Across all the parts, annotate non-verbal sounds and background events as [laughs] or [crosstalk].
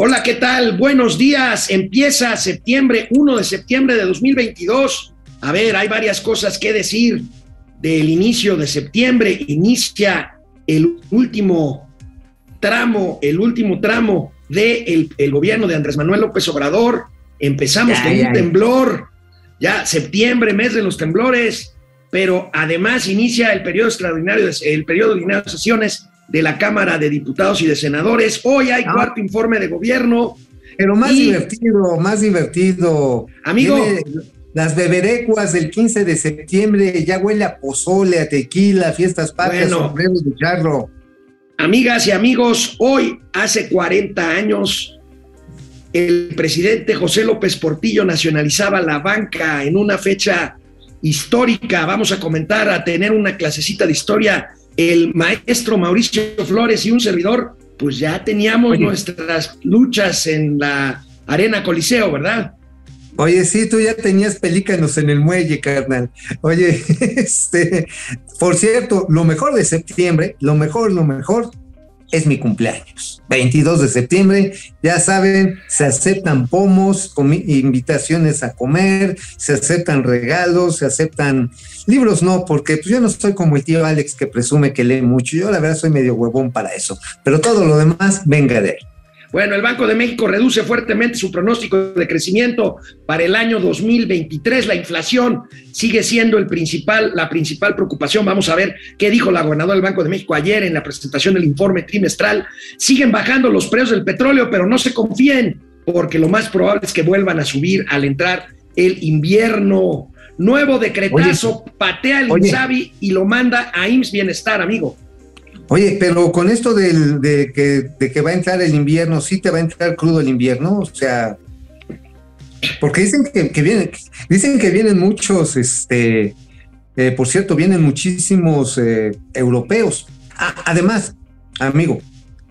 Hola, ¿qué tal? Buenos días. Empieza septiembre, 1 de septiembre de 2022. A ver, hay varias cosas que decir del inicio de septiembre. Inicia el último tramo, el último tramo del el gobierno de Andrés Manuel López Obrador. Empezamos con un temblor, ya septiembre, mes de los temblores, pero además inicia el periodo extraordinario, el periodo ordinario de sesiones de la Cámara de Diputados y de Senadores. Hoy hay ah. cuarto informe de gobierno. Pero más divertido, más divertido. Amigo. las beberecuas del 15 de septiembre ya huele a pozole, a tequila, fiestas patrias, bueno, de charro. Amigas y amigos, hoy hace 40 años el presidente José López Portillo nacionalizaba la banca en una fecha histórica. Vamos a comentar, a tener una clasecita de historia el maestro Mauricio Flores y un servidor, pues ya teníamos nuestras luchas en la Arena Coliseo, ¿verdad? Oye, sí, tú ya tenías pelícanos en el muelle, carnal. Oye, [laughs] este, por cierto, lo mejor de septiembre, lo mejor, lo mejor es mi cumpleaños. 22 de septiembre, ya saben, se aceptan pomos, invitaciones a comer, se aceptan regalos, se aceptan libros, no, porque pues, yo no soy como el tío Alex que presume que lee mucho. Yo la verdad soy medio huevón para eso, pero todo lo demás venga de él. Bueno, el Banco de México reduce fuertemente su pronóstico de crecimiento para el año 2023. La inflación sigue siendo el principal, la principal preocupación. Vamos a ver qué dijo la gobernadora del Banco de México ayer en la presentación del informe trimestral. Siguen bajando los precios del petróleo, pero no se confíen, porque lo más probable es que vuelvan a subir al entrar el invierno. Nuevo decretazo, patea el Insabi y lo manda a IMSS Bienestar, amigo. Oye, pero con esto de, que, va a entrar el invierno, ¿sí te va a entrar crudo el invierno? O sea, porque dicen que, vienen, dicen que vienen muchos, este, eh, por cierto, vienen muchísimos eh, europeos. además, amigo,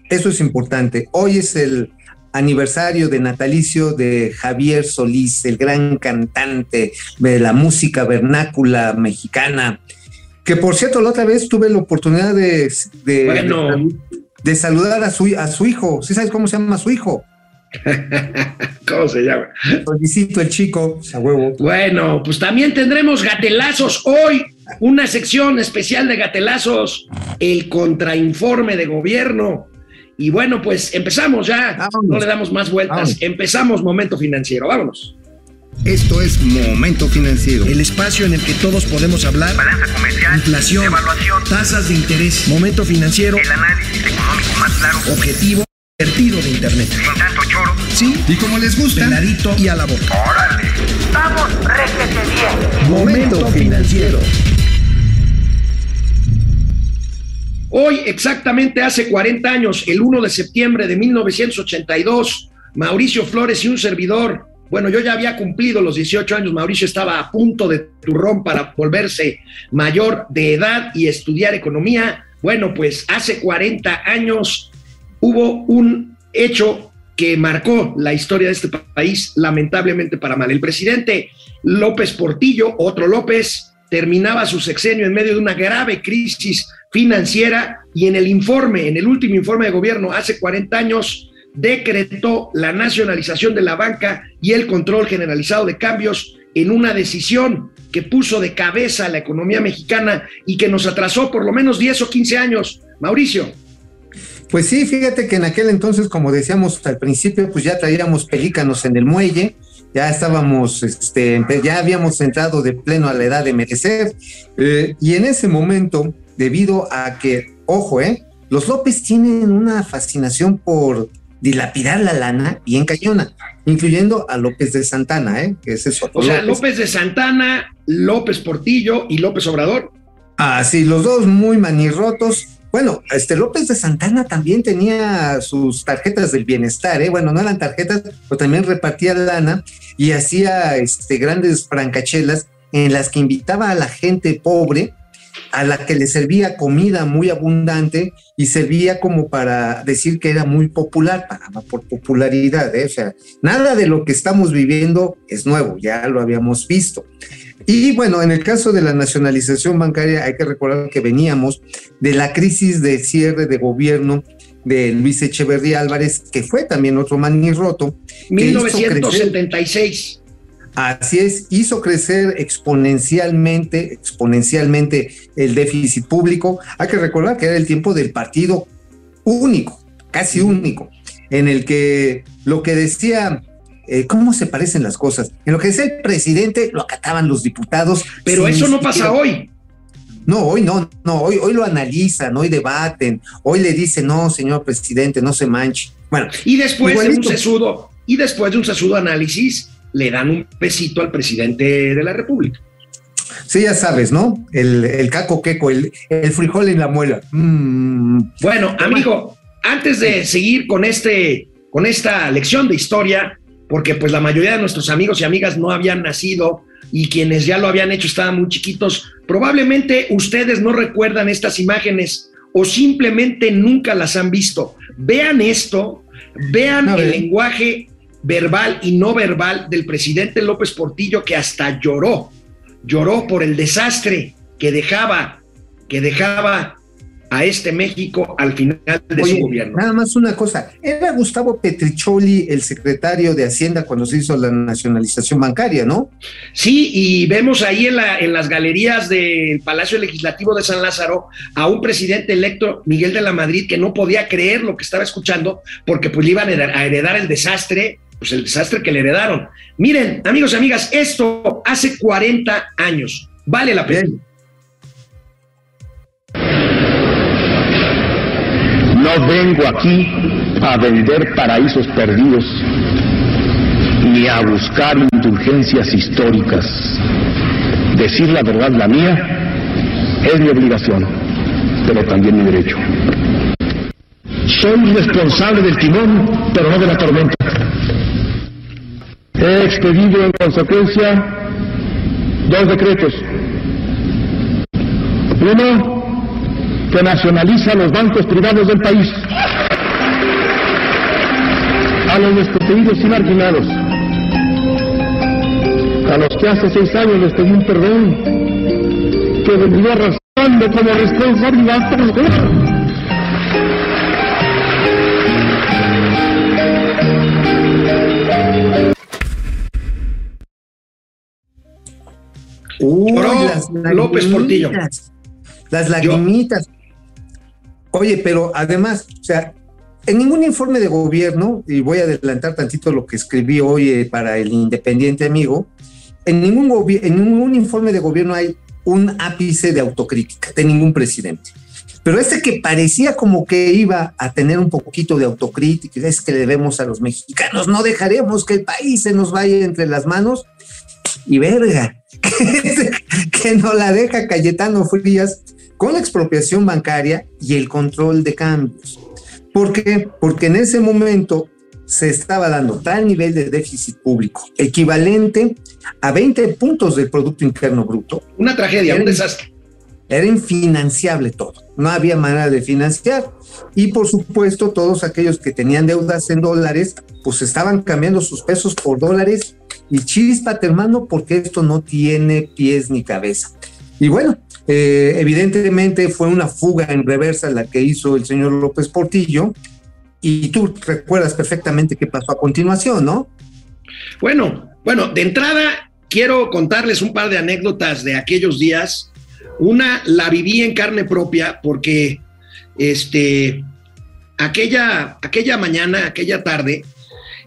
eso es importante. Hoy es el aniversario de natalicio de Javier Solís, el gran cantante de la música vernácula mexicana. Que por cierto, la otra vez tuve la oportunidad de, de, saludar a su, a su hijo. ¿Sí sabes cómo se llama su hijo? [laughs] ¿Cómo se llama? Solicito el chico, a huevo. Bueno, pues también tendremos gatelazos hoy, una sección especial de gatelazos, el contrainforme de gobierno. Y bueno, pues empezamos ya, no le damos más vueltas, empezamos momento financiero, vámonos. Esto es Momento Financiero. El espacio en el que todos podemos hablar. Balanza comercial. Inflación. Evaluación. Tasas de interés. Momento Financiero. El análisis económico más claro. Objetivo. Divertido de Internet. Sin tanto choro. Sí. Y como les gusta. Peladito y a la boca. ¡Órale! ¡Vamos, réjete bien! Momento Financiero. Hoy, exactamente hace 40 años, el 1 de septiembre de 1982, Mauricio Flores y un servidor bueno, yo ya había cumplido los 18 años, Mauricio estaba a punto de turrón para volverse mayor de edad y estudiar economía. Bueno, pues hace 40 años hubo un hecho que marcó la historia de este país, lamentablemente para mal. El presidente López Portillo, otro López, terminaba su sexenio en medio de una grave crisis financiera y en el informe, en el último informe de gobierno hace 40 años, decretó la nacionalización de la banca y el control generalizado de cambios en una decisión que puso de cabeza a la economía mexicana y que nos atrasó por lo menos 10 o 15 años. Mauricio. Pues sí, fíjate que en aquel entonces, como decíamos al principio, pues ya traíamos pelícanos en el muelle, ya estábamos, este, ya habíamos entrado de pleno a la edad de merecer, eh, y en ese momento, debido a que, ojo, eh, los López tienen una fascinación por dilapidar la lana bien cañona, incluyendo a López de Santana, ¿eh? que es O sea, López. de Santana, López Portillo y López Obrador. Ah, sí, los dos muy manirrotos. Bueno, este López de Santana también tenía sus tarjetas del bienestar, ¿eh? Bueno, no eran tarjetas, pero también repartía lana y hacía este, grandes francachelas en las que invitaba a la gente pobre a la que le servía comida muy abundante y servía como para decir que era muy popular, para, por popularidad, ¿eh? o sea, nada de lo que estamos viviendo es nuevo, ya lo habíamos visto. Y bueno, en el caso de la nacionalización bancaria hay que recordar que veníamos de la crisis de cierre de gobierno de Luis Echeverría Álvarez, que fue también otro manirroto. que hizo crecer- 1976. Así es, hizo crecer exponencialmente, exponencialmente el déficit público. Hay que recordar que era el tiempo del partido único, casi único, en el que lo que decía, eh, ¿cómo se parecen las cosas? En lo que decía el presidente lo acataban los diputados. Pero eso no pasa hoy. No, hoy no, no, hoy, hoy lo analizan, hoy debaten, hoy le dicen, no, señor presidente, no se manche. Bueno, Y después de un sesudo, y después de un sesudo análisis, le dan un besito al presidente de la República. sí, ya sabes, ¿no? El, el caco queco, el, el frijol en la muela. Mm, Bueno, amigo, antes de seguir con este, con esta lección de historia, porque pues la mayoría de nuestros amigos y amigas no habían nacido y quienes ya lo habían hecho estaban muy chiquitos, probablemente ustedes no recuerdan estas imágenes o simplemente nunca las han visto. Vean esto, vean el lenguaje verbal y no verbal del presidente López Portillo que hasta lloró, lloró por el desastre que dejaba, que dejaba a este México al final de Oye, su gobierno. nada más una cosa. Era Gustavo Petricholi el secretario de Hacienda cuando se hizo la nacionalización bancaria, ¿no? Sí, y vemos ahí en, la- en las galerías del Palacio Legislativo de San Lázaro a un presidente electo, Miguel de la Madrid, que no podía creer lo que estaba escuchando porque pues le iban a heredar, a heredar el desastre, pues el desastre que le heredaron. Miren, amigos y amigas, esto hace 40 años. Vale la pena. No vengo aquí a vender paraísos perdidos ni a buscar indulgencias históricas. Decir la verdad, la mía, es mi obligación, pero también mi derecho. Soy responsable del timón, pero no de la tormenta. He expedido en consecuencia dos decretos. Uno, que nacionaliza los bancos privados del país. A los desprotegidos y marginados. A los que hace seis años les pedí un perdón que venía arrastrando como responsabilidad por Uy, Lloró las López Portillo. Las lagrimitas. Oye, pero además, o sea, en ningún informe de gobierno, y voy a adelantar tantito lo que escribí hoy eh, para el Independiente Amigo, en ningún, en ningún informe de gobierno hay un ápice de autocrítica de ningún presidente. Pero este que parecía como que iba a tener un poquito de autocrítica, es que le debemos a los mexicanos, no dejaremos que el país se nos vaya entre las manos. Y verga, que, [laughs] que no la deja Cayetano Frías con la expropiación bancaria y el control de cambios. ¿Por qué? Porque en ese momento se estaba dando tal nivel de déficit público, equivalente a 20 puntos del Producto Interno Bruto, Una tragedia, un desastre. era infinanciable todo, no había manera de financiar. Y por supuesto, todos aquellos que tenían deudas en dólares, pues estaban cambiando sus pesos por dólares y chispate, hermano, porque esto no tiene pies ni cabeza. Y bueno, eh, evidentemente fue una fuga en reversa la que hizo el señor López Portillo. Y tú recuerdas perfectamente qué pasó a continuación, ¿no? Bueno, bueno, de entrada quiero contarles un par de anécdotas de aquellos días. Una la viví en carne propia porque este aquella aquella mañana, aquella tarde,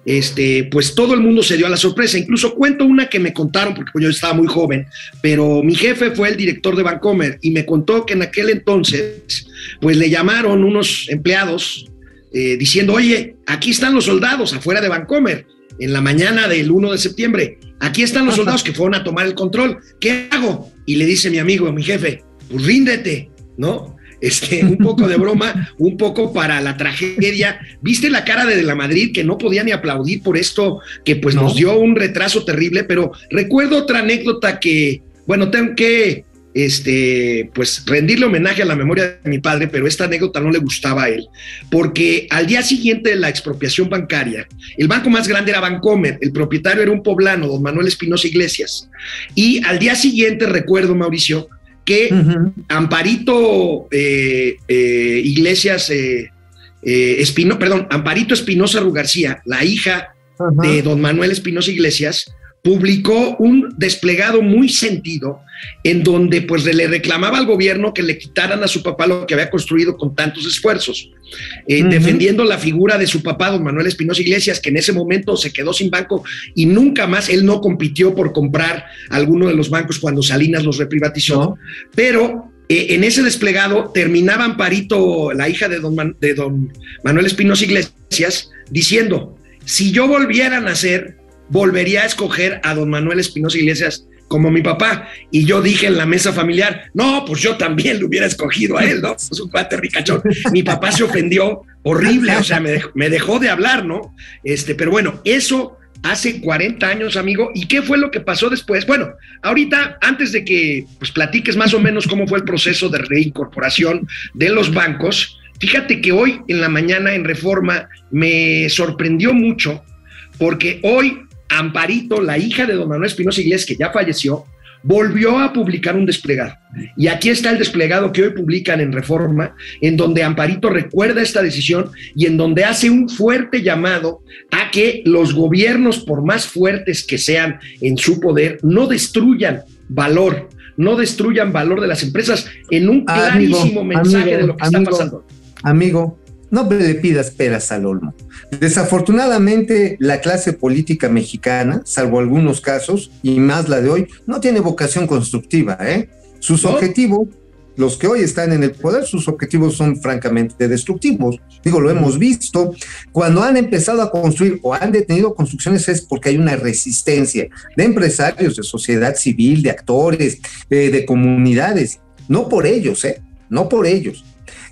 este, pues todo el mundo se dio a la sorpresa. Incluso cuento una que me contaron, porque yo estaba muy joven, pero mi jefe fue el director de Vancomer y me contó que en aquel entonces, pues le llamaron unos empleados eh, diciendo, oye, aquí están los soldados afuera de Vancomer en la mañana del 1 de septiembre. Aquí están los soldados que fueron a tomar el control. ¿Qué hago? Y le dice mi amigo, mi jefe, pues ríndete, ¿no? Este, un poco de broma, un poco para la tragedia. ¿Viste la cara de, de la Madrid que no podía ni aplaudir por esto, que pues No. nos dio un retraso terrible? Pero recuerdo otra anécdota que, bueno, tengo que este, pues rendirle homenaje a la memoria de mi padre, pero esta anécdota no le gustaba a él, porque al día siguiente de la expropiación bancaria, el banco más grande era Bancomer, el propietario era un poblano, don Manuel Espinosa Iglesias, y al día siguiente recuerdo, Mauricio, que. Amparito eh, eh, Iglesias, eh, eh, Espino, perdón, Amparito Espinosa Rugarcía, la hija de don Manuel Espinosa Iglesias, publicó un desplegado muy sentido en donde pues le reclamaba al gobierno que le quitaran a su papá lo que había construido con tantos esfuerzos, eh, defendiendo la figura de su papá, don Manuel Espinosa Iglesias, que en ese momento se quedó sin banco y nunca más, él no compitió por comprar alguno de los bancos cuando Salinas los reprivatizó, pero eh, en ese desplegado terminaba Amparito, la hija de don, de don Manuel Espinosa Iglesias, diciendo, si yo volviera a nacer, volvería a escoger a don Manuel Espinosa Iglesias como mi papá. Y yo dije en la mesa familiar, no, pues yo también lo hubiera escogido a él, ¿no? Es un padre ricachón. Mi papá se ofendió horrible, o sea, me dejó, me dejó de hablar, ¿no? Este, pero bueno, eso hace 40 años, amigo. ¿Y qué fue lo que pasó después? Bueno, ahorita, antes de que pues, platiques más o menos cómo fue el proceso de reincorporación de los bancos, fíjate que hoy en la mañana en Reforma me sorprendió mucho porque hoy Amparito, la hija de don Manuel Espinosa Iglesias, que ya falleció, volvió a publicar un desplegado. Y aquí está el desplegado que hoy publican en Reforma, en donde Amparito recuerda esta decisión y en donde hace un fuerte llamado a que los gobiernos, por más fuertes que sean en su poder, no destruyan valor, no destruyan valor de las empresas en un clarísimo mensaje de lo que está pasando. Amigo, no le pidas peras al olmo. Desafortunadamente, la clase política mexicana, salvo algunos casos, y más la de hoy, no tiene vocación constructiva. ¿eh? Sus objetivos, los que hoy están en el poder, sus objetivos son francamente destructivos. Digo, lo hemos visto. Cuando han empezado a construir o han detenido construcciones es porque hay una resistencia de empresarios, de sociedad civil, de actores, eh, de comunidades. No por ellos, ¿eh? No por ellos.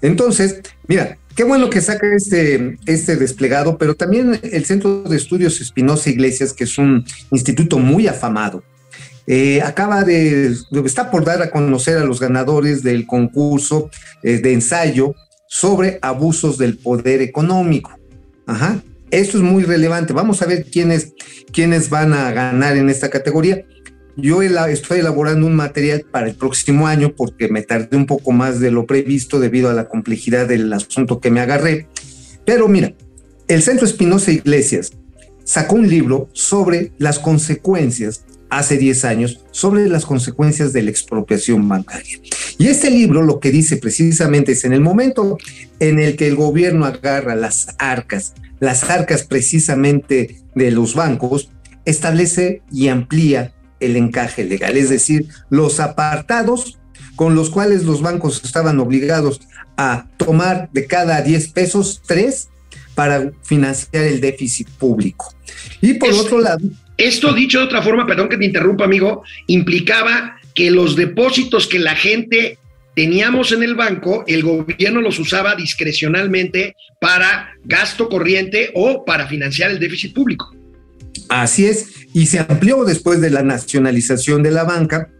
Entonces, mira, Qué bueno que saca este, este desplegado, pero también el Centro de Estudios Espinosa Iglesias, que es un instituto muy afamado, eh, acaba de, está por dar a conocer a los ganadores del concurso eh, de ensayo sobre abusos del poder económico. Ajá. Esto es muy relevante. Vamos a ver quiénes, quiénes van a ganar en esta categoría. Yo estoy elaborando un material para el próximo año porque me tardé un poco más de lo previsto debido a la complejidad del asunto que me agarré. Pero mira, el Centro Espinosa Iglesias sacó un libro sobre las consecuencias hace 10 años sobre las consecuencias de la expropiación bancaria. Y este libro lo que dice precisamente es en el momento en el que el gobierno agarra las arcas, las arcas precisamente de los bancos, establece y amplía el encaje legal, es decir, los apartados con los cuales los bancos estaban obligados a tomar de cada 10 pesos 3 para financiar el déficit público. Y por otro lado... Esto dicho de otra forma, perdón que te interrumpa amigo, implicaba que los depósitos que la gente teníamos en el banco, el gobierno los usaba discrecionalmente para gasto corriente o para financiar el déficit público. Así es, y se amplió después de la nacionalización de la banca.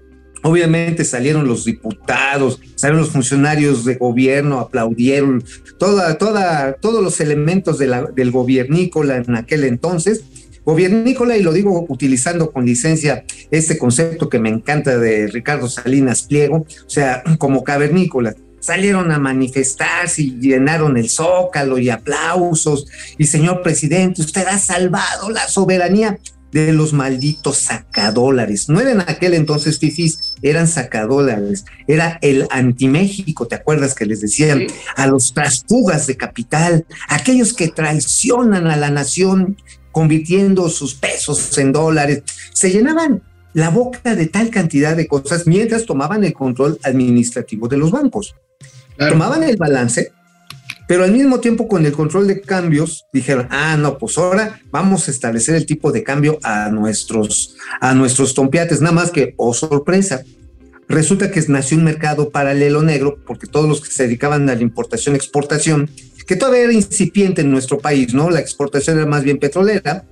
Obviamente salieron los diputados, salieron los funcionarios de gobierno, aplaudieron toda, toda, todos los elementos de la, del gobiernícola en aquel entonces. Gobiernícola, y lo digo utilizando con licencia este concepto que me encanta de Ricardo Salinas Pliego, o sea, como cavernícola salieron a manifestarse y llenaron el zócalo y aplausos. Y señor presidente, usted ha salvado la soberanía de los malditos sacadólares. No eran aquel entonces fifis, eran sacadólares. Era el anti-México, ¿te acuerdas que les decían? A los trasfugas de capital, aquellos que traicionan a la nación convirtiendo sus pesos en dólares. Se llenaban la boca de tal cantidad de cosas mientras tomaban el control administrativo de los bancos. Tomaban el balance, pero al mismo tiempo con el control de cambios dijeron, ah, no, pues ahora vamos a establecer el tipo de cambio a nuestros, a nuestros tompiates, nada más que, oh sorpresa, resulta que nació un mercado paralelo negro, porque todos los que se dedicaban a la importación, exportación, que todavía era incipiente en nuestro país, ¿no? La exportación era más bien petrolera,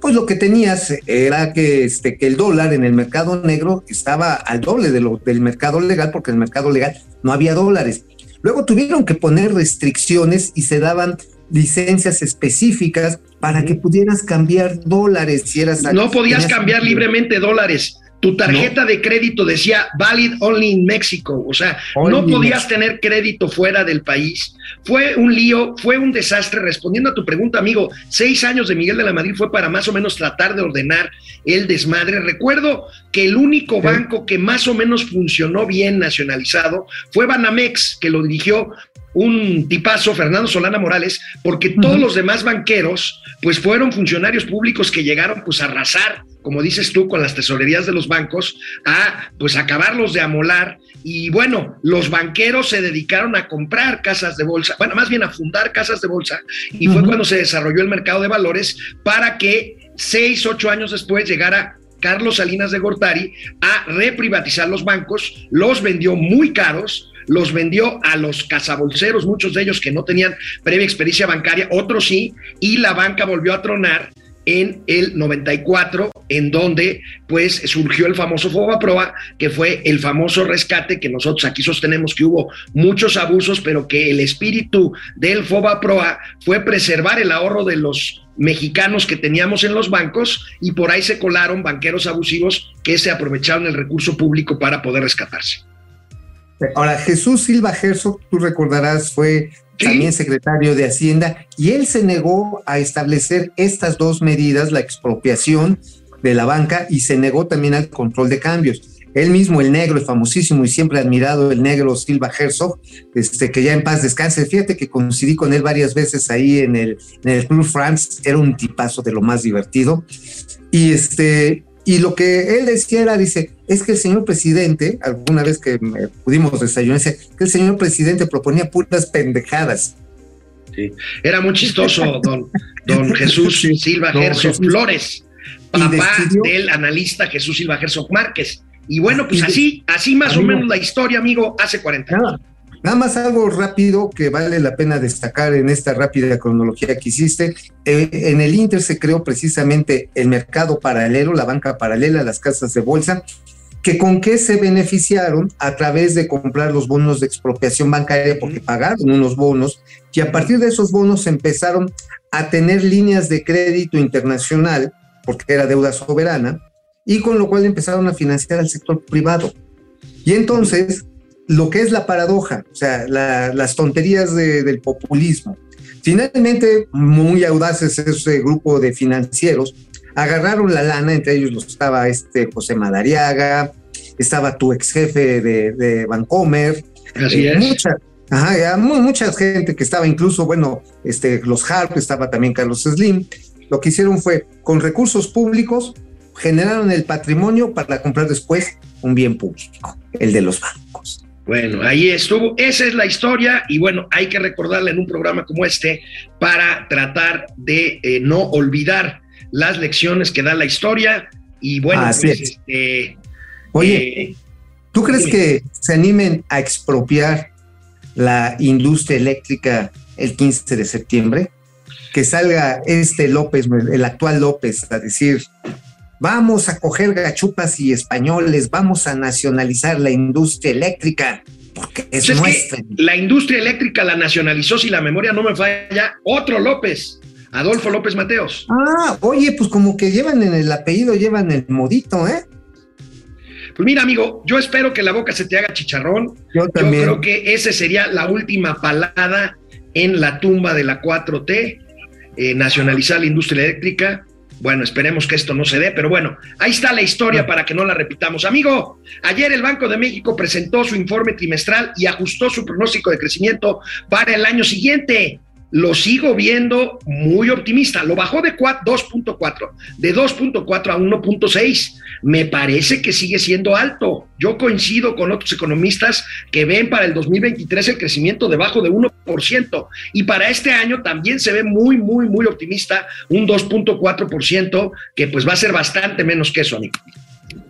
pues lo que tenías era que, este, que el dólar en el mercado negro estaba al doble de lo, del mercado legal, porque en el mercado legal no había dólares. Luego tuvieron que poner restricciones y se daban licencias específicas para que pudieras cambiar dólares si eras no podías cambiar libremente dólares tu tarjeta de crédito decía valid only in Mexico, o sea, no podías tener crédito fuera del país. Fue un lío, fue un desastre. Respondiendo a tu pregunta, amigo, seis años de Miguel de la Madrid fue para más o menos tratar de ordenar el desmadre. Recuerdo que el único banco que más o menos funcionó bien nacionalizado fue Banamex, que lo dirigió un tipazo, Fernando Solana Morales, porque todos los demás banqueros, pues fueron funcionarios públicos que llegaron pues a arrasar, como dices tú, con las tesorerías de los bancos, a pues acabarlos de amolar. Y bueno, los banqueros se dedicaron a comprar casas de bolsa, bueno, más bien a fundar casas de bolsa, y fue cuando se desarrolló el mercado de valores para que seis, ocho años después llegara Carlos Salinas de Gortari a reprivatizar los bancos, los vendió muy caros, los vendió a los cazabolseros, muchos de ellos que no tenían previa experiencia bancaria, otros sí, y la banca volvió a tronar en el 94, en donde pues surgió el famoso Fobaproa, que fue el famoso rescate que nosotros aquí sostenemos que hubo muchos abusos, pero que el espíritu del Fobaproa fue preservar el ahorro de los mexicanos que teníamos en los bancos y por ahí se colaron banqueros abusivos que se aprovecharon el recurso público para poder rescatarse. Ahora, Jesús Silva Herzog, tú recordarás, fue Sí. también secretario de Hacienda y él se negó a establecer estas dos medidas, la expropiación de la banca y se negó también al control de cambios. Él mismo, el negro, el famosísimo y siempre admirado, el negro Silva Herzog, este, que ya en paz descanse. Fíjate que coincidí con él varias veces ahí en el, en el Club France, era un tipazo de lo más divertido. Y este, y lo que él decía era, dice, es que el señor presidente, alguna vez que me pudimos desayunar, que el señor presidente proponía puras pendejadas. Era muy chistoso, don, don Jesús Sí, Silva don Jesús. Flores, papá del analista Jesús Silva Herzog Márquez. Y bueno, pues así, así más o menos la historia, amigo, hace 40 años. Nada, nada más algo rápido que vale la pena destacar en esta rápida cronología que hiciste. Eh, en el Inter se creó precisamente el mercado paralelo, la banca paralela, las casas de bolsa, que con qué se beneficiaron a través de comprar los bonos de expropiación bancaria porque pagaron unos bonos y a partir de esos bonos empezaron a tener líneas de crédito internacional porque era deuda soberana y con lo cual empezaron a financiar al sector privado. Y entonces, lo que es la paradoja, o sea, la- las tonterías de- del populismo. Finalmente, muy audaces ese grupo de financieros, agarraron la lana, entre ellos los estaba este José Madariaga, estaba tu ex jefe de, de Bancomer, Así eh, es. Mucha, ajá, mucha gente que estaba incluso, bueno, este, los Harp, estaba también Carlos Slim. Lo que hicieron fue, con recursos públicos, generaron el patrimonio para comprar después un bien público, el de los bancos. Bueno, ahí estuvo. Esa es la historia y bueno, hay que recordarla en un programa como este para tratar de eh, no olvidar las lecciones que da la historia y bueno, Así pues, es. este, Oye, eh, ¿tú crees dime. que se animen a expropiar la industria eléctrica el 15 de septiembre? Que salga este López, el actual López, a decir, vamos a coger gachupas y españoles, vamos a nacionalizar la industria eléctrica, porque es pues es nuestra. la industria eléctrica la nacionalizó, si la memoria no me falla, otro López, Adolfo López Mateos. Ah, oye, pues como que llevan en el apellido, llevan el modito, ¿eh? Pues mira, amigo, yo espero que la boca se te haga chicharrón. Yo Yo también. creo que ese sería la última palada en la tumba de la 4T, eh, nacionalizar la industria eléctrica. Bueno, esperemos que esto no se dé, pero bueno, ahí está la historia para que no la repitamos. Amigo, ayer el Banco de México presentó su informe trimestral y ajustó su pronóstico de crecimiento para el año siguiente. Lo sigo viendo muy optimista. Lo bajó de 2.4, de 2.4 a 1.6. Me parece que sigue siendo alto. Yo coincido con otros economistas que ven para el 2023 el crecimiento debajo de 1%. Y para este año también se ve muy, muy, muy optimista, un 2.4%, que pues va a ser bastante menos que eso, amigo.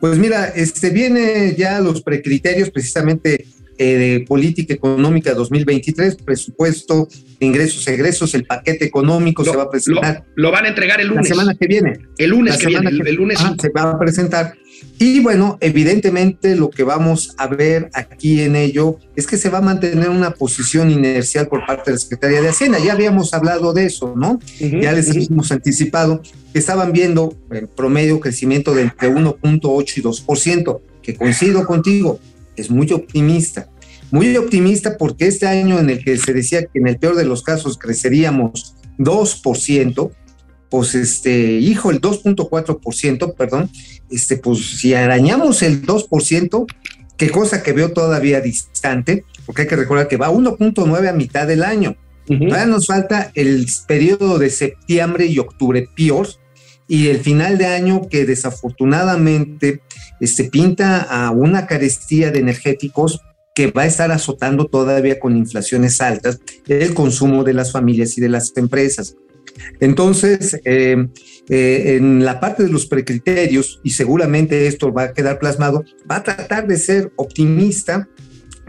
Pues mira, este viene ya los precriterios precisamente de política económica 2023, presupuesto, ingresos, egresos, el paquete económico Lo- se va a presentar Lo, lo van a entregar el la lunes. semana que viene. el lunes La que viene, que- el lunes Ah, se va a presentar. Y bueno, evidentemente lo que vamos a ver aquí en ello es que se va a mantener una posición inercial por parte de la Secretaría de Hacienda. Ya habíamos hablado de eso, ¿no? Ujú, Ya les ujú. hemos anticipado que estaban viendo en promedio crecimiento de entre 1.8 y 2%, que coincido contigo, es muy optimista. Muy optimista porque este año en el que se decía que en el peor de los casos creceríamos 2%, pues este, hijo, el 2.4%, perdón, este, pues si arañamos el 2%, qué cosa que veo todavía distante, porque hay que recordar que va 1.9 a mitad del año. Todavía nos falta el periodo de septiembre y octubre peor y el final de año que desafortunadamente este, pinta a una carestía de energéticos que va a estar azotando todavía con inflaciones altas el consumo de las familias y de las empresas. Entonces, eh, eh, en la parte de los precriterios, y seguramente esto va a quedar plasmado, va a tratar de ser optimista,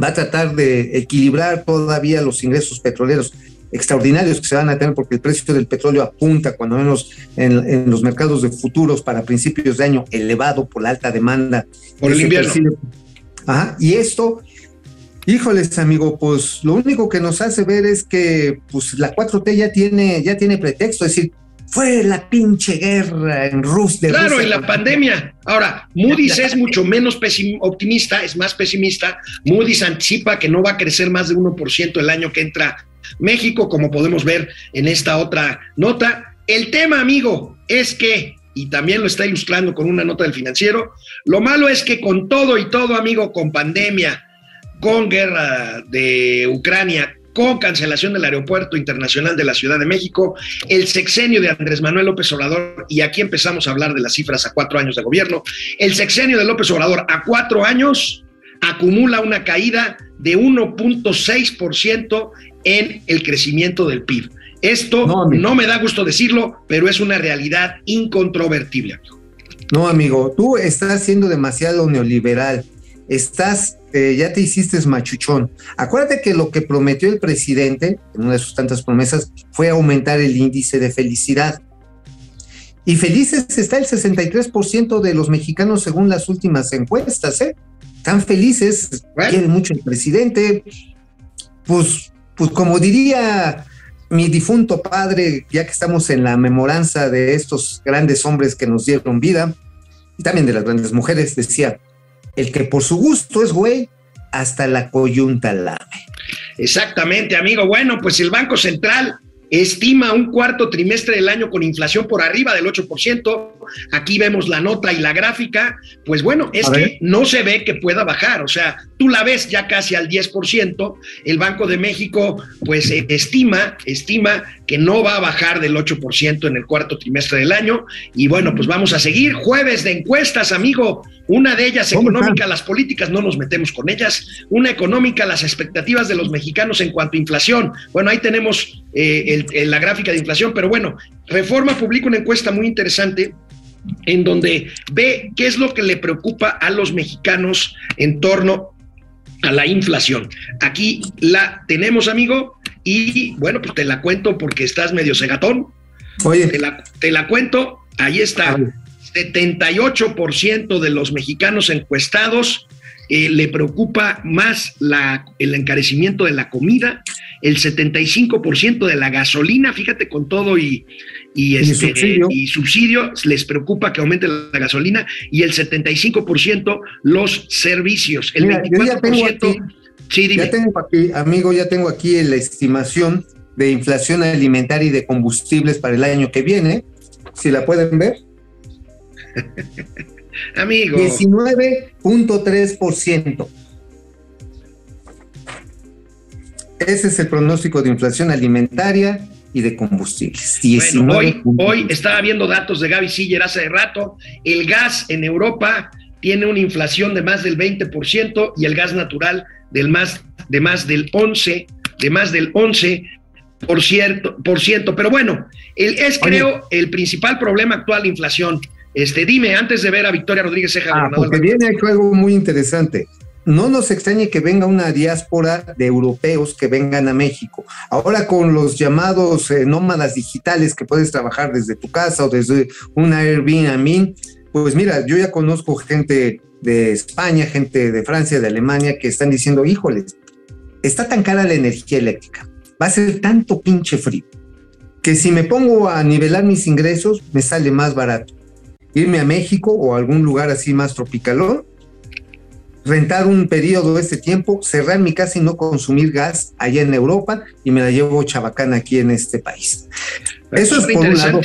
va a tratar de equilibrar todavía los ingresos petroleros extraordinarios que se van a tener porque el precio del petróleo apunta cuando menos en, en los mercados de futuros para principios de año elevado por la alta demanda. Por el invierno. percibe- Ajá, y esto, híjoles amigo, pues lo único que nos hace ver es que pues la 4T ya tiene, ya tiene pretexto, es decir, fue la pinche guerra en Rusia. de Claro, Rusia y la pandemia. Ahora, Moody's es mucho menos optimista, es más pesimista. Moody's anticipa que no va a crecer más de 1% el año que entra México, como podemos ver en esta otra nota. El tema, amigo, es que, y también lo está ilustrando con una nota del financiero, lo malo es que con todo y todo, amigo, con pandemia, con guerra de Ucrania, con cancelación del aeropuerto internacional de la Ciudad de México, el sexenio de Andrés Manuel López Obrador, y aquí empezamos a hablar de las cifras a cuatro años de gobierno, el sexenio de López Obrador a cuatro años acumula una caída de 1.6% en el crecimiento del PIB. Esto No, me da gusto decirlo, pero es una realidad incontrovertible. amigo. No, amigo, tú estás siendo demasiado neoliberal. Estás, eh, ya te hiciste machuchón. Acuérdate que lo que prometió el presidente, en una de sus tantas promesas, fue aumentar el índice de felicidad. Y felices está el 63% de los mexicanos según las últimas encuestas, ¿eh? Están felices, Bueno. quieren mucho el presidente. Pues, pues como diría mi difunto padre, ya que estamos en la memoranza de estos grandes hombres que nos dieron vida, y también de las grandes mujeres, decía, el que por su gusto es güey, hasta la coyunta lame. Exactamente, amigo. Bueno, pues el Banco Central estima un cuarto trimestre del año con inflación por arriba del 8%. Aquí vemos la nota y la gráfica. Pues bueno, es que no se ve que pueda bajar. O sea, tú la ves ya casi al 10%. El Banco de México, pues eh, estima, estima que no va a bajar del 8% en el cuarto trimestre del año. Y bueno, pues vamos a seguir. Jueves de encuestas, amigo. Una de ellas ¿Cómo económica, las políticas no nos metemos con ellas. Una económica, las expectativas de los mexicanos en cuanto a inflación. Bueno, ahí tenemos eh, el- el- la gráfica de inflación, pero bueno, Reforma publica una encuesta muy interesante en donde ve qué es lo que le preocupa a los mexicanos en torno a la inflación. Aquí la tenemos, amigo, y bueno, pues te la cuento porque estás medio cegatón. Te Oye, la, te la cuento, ahí está. a ver, 78% de los mexicanos encuestados eh, le preocupa más la, el encarecimiento de la comida, el 75% de la gasolina, fíjate con todo y, y, este, subsidio. y subsidio, les preocupa que aumente la gasolina y el 75% los servicios. El Mira, yo ya tengo 24%, aquí- sí, dime. ya tengo aquí, amigo, ya tengo aquí la estimación de inflación alimentaria y de combustibles para el año que viene. Si la pueden ver, [laughs] amigo. 19.3%. Ese es el pronóstico de inflación alimentaria y de combustibles. Bueno, hoy, 19.3%. hoy estaba viendo datos de Gaby Siller hace rato. El gas en Europa tiene una inflación de más del 20% y el gas natural del más, de más del 11, de más del 11 por cierto, por ciento. Pero bueno, el, es Oye. creo el principal problema actual, la inflación. Este, dime, antes de ver a Victoria Rodríguez Ceja, Ah, porque viene aquí algo muy interesante. no nos extrañe que venga una diáspora de europeos que vengan a México. Ahora con los llamados eh, nómadas digitales que puedes trabajar desde tu casa o desde una Airbnb, pues mira, yo ya conozco gente de España, gente de Francia, de Alemania, que están diciendo, híjoles, está tan cara la energía eléctrica, va a ser tanto pinche frío, que si me pongo a nivelar mis ingresos, me sale más barato irme a México o a algún lugar así más tropicalón, rentar un periodo de este tiempo, cerrar mi casa y no consumir gas allá en Europa y me la llevo chabacana aquí en este país. Eso es por un lado.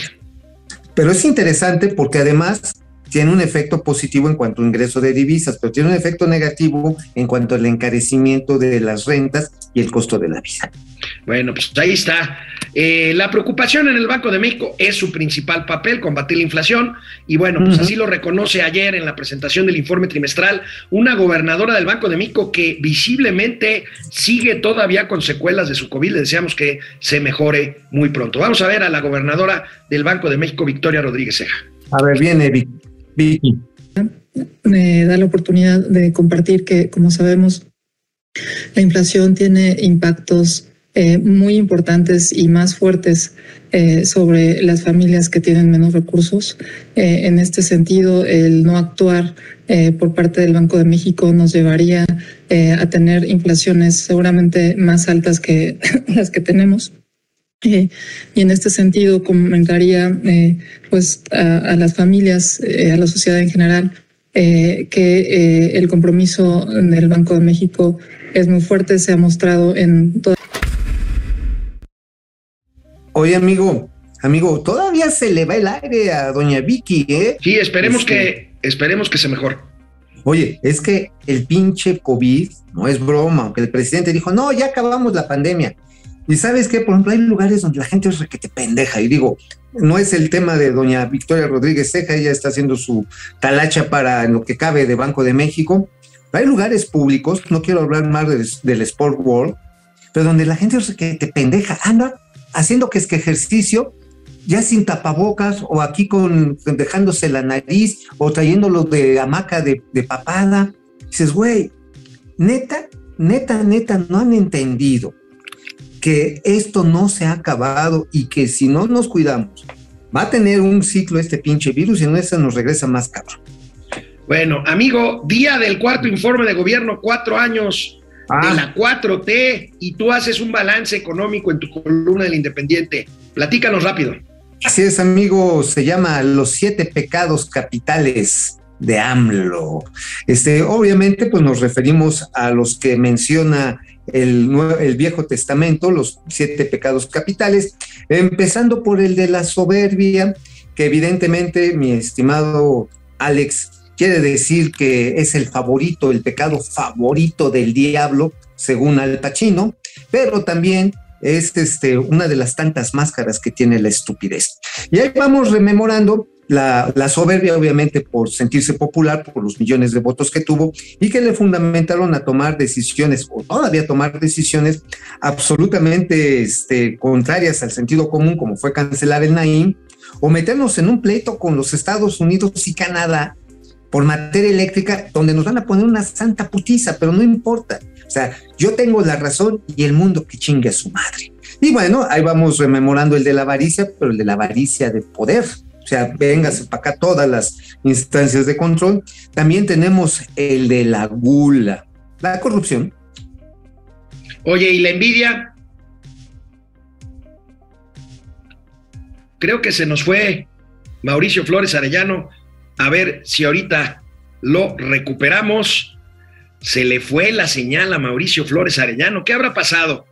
Pero es interesante porque además tiene un efecto positivo en cuanto a ingreso de divisas, pero tiene un efecto negativo en cuanto al encarecimiento de las rentas y el costo de la vida. Bueno, pues ahí está. Eh, la preocupación en el Banco de México es su principal papel, combatir la inflación, y bueno, pues así lo reconoce ayer en la presentación del informe trimestral una gobernadora del Banco de México que visiblemente sigue todavía con secuelas de su COVID. Le deseamos que se mejore muy pronto. Vamos a ver a la gobernadora del Banco de México, Victoria Rodríguez Ceja. A ver, viene Me da la oportunidad de compartir que, como sabemos, la inflación tiene impactos eh, muy importantes y más fuertes eh, sobre las familias que tienen menos recursos. Eh, en este sentido, el no actuar por parte del Banco de México nos llevaría a tener inflaciones seguramente más altas que [laughs] las que tenemos. Y en este sentido comentaría pues a, las familias, a la sociedad en general, que el compromiso del Banco de México es muy fuerte, se ha mostrado en toda Oye, amigo, amigo, todavía se le va el aire a doña Vicky, ¿eh? Sí, esperemos este, que, esperemos que se mejore. Oye, es que el pinche COVID no es broma, aunque el presidente dijo, no, ya acabamos la pandemia. Y sabes qué, por ejemplo, hay lugares donde la gente es requete pendeja. Y digo, no es el tema de doña Victoria Rodríguez Ceja, ella está haciendo su talacha para lo que cabe de Banco de México. hay lugares públicos, no quiero hablar más del, del Sport World, pero donde la gente es requete pendeja, anda haciendo que es que ejercicio ya sin tapabocas o aquí con dejándose la nariz o trayéndolo de hamaca de, de papada. Dices, güey, neta, neta, neta, no han entendido que esto no se ha acabado y que si no nos cuidamos, va a tener un ciclo este pinche virus y no eso nos regresa más cabrón. Bueno, amigo, día del cuarto informe de gobierno, cuatro años de ah. la 4T y tú haces un balance económico en tu columna del Independiente. Platícanos rápido. Así es, amigo, se llama Los siete pecados capitales de AMLO. Este, obviamente, pues nos referimos a los que menciona el, Viejo Testamento, los siete pecados capitales, empezando por el de la soberbia, que evidentemente, mi estimado Alex, quiere decir que es el favorito, el pecado favorito del diablo, según Al Pacino, pero también es este, una de las tantas máscaras que tiene la estupidez. Y ahí vamos rememorando la, soberbia, obviamente, por sentirse popular, por los millones de votos que tuvo y que le fundamentaron a tomar decisiones, o todavía tomar decisiones absolutamente este, contrarias al sentido común, como fue cancelar el Naim, o meternos en un pleito con los Estados Unidos y Canadá por materia eléctrica, donde nos van a poner una santa putiza, pero no importa. O sea, yo tengo la razón y el mundo que chingue a su madre. Y bueno, ahí vamos rememorando el de la avaricia, pero el de la avaricia de poder. O sea, véngase para acá todas las instancias de control. También tenemos el de la gula, la corrupción. Oye, ¿y la envidia? Creo que se nos fue Mauricio Flores Arellano a ver si ahorita lo recuperamos. Se le fue la señal a Mauricio Flores Arellano. ¿Qué habrá pasado?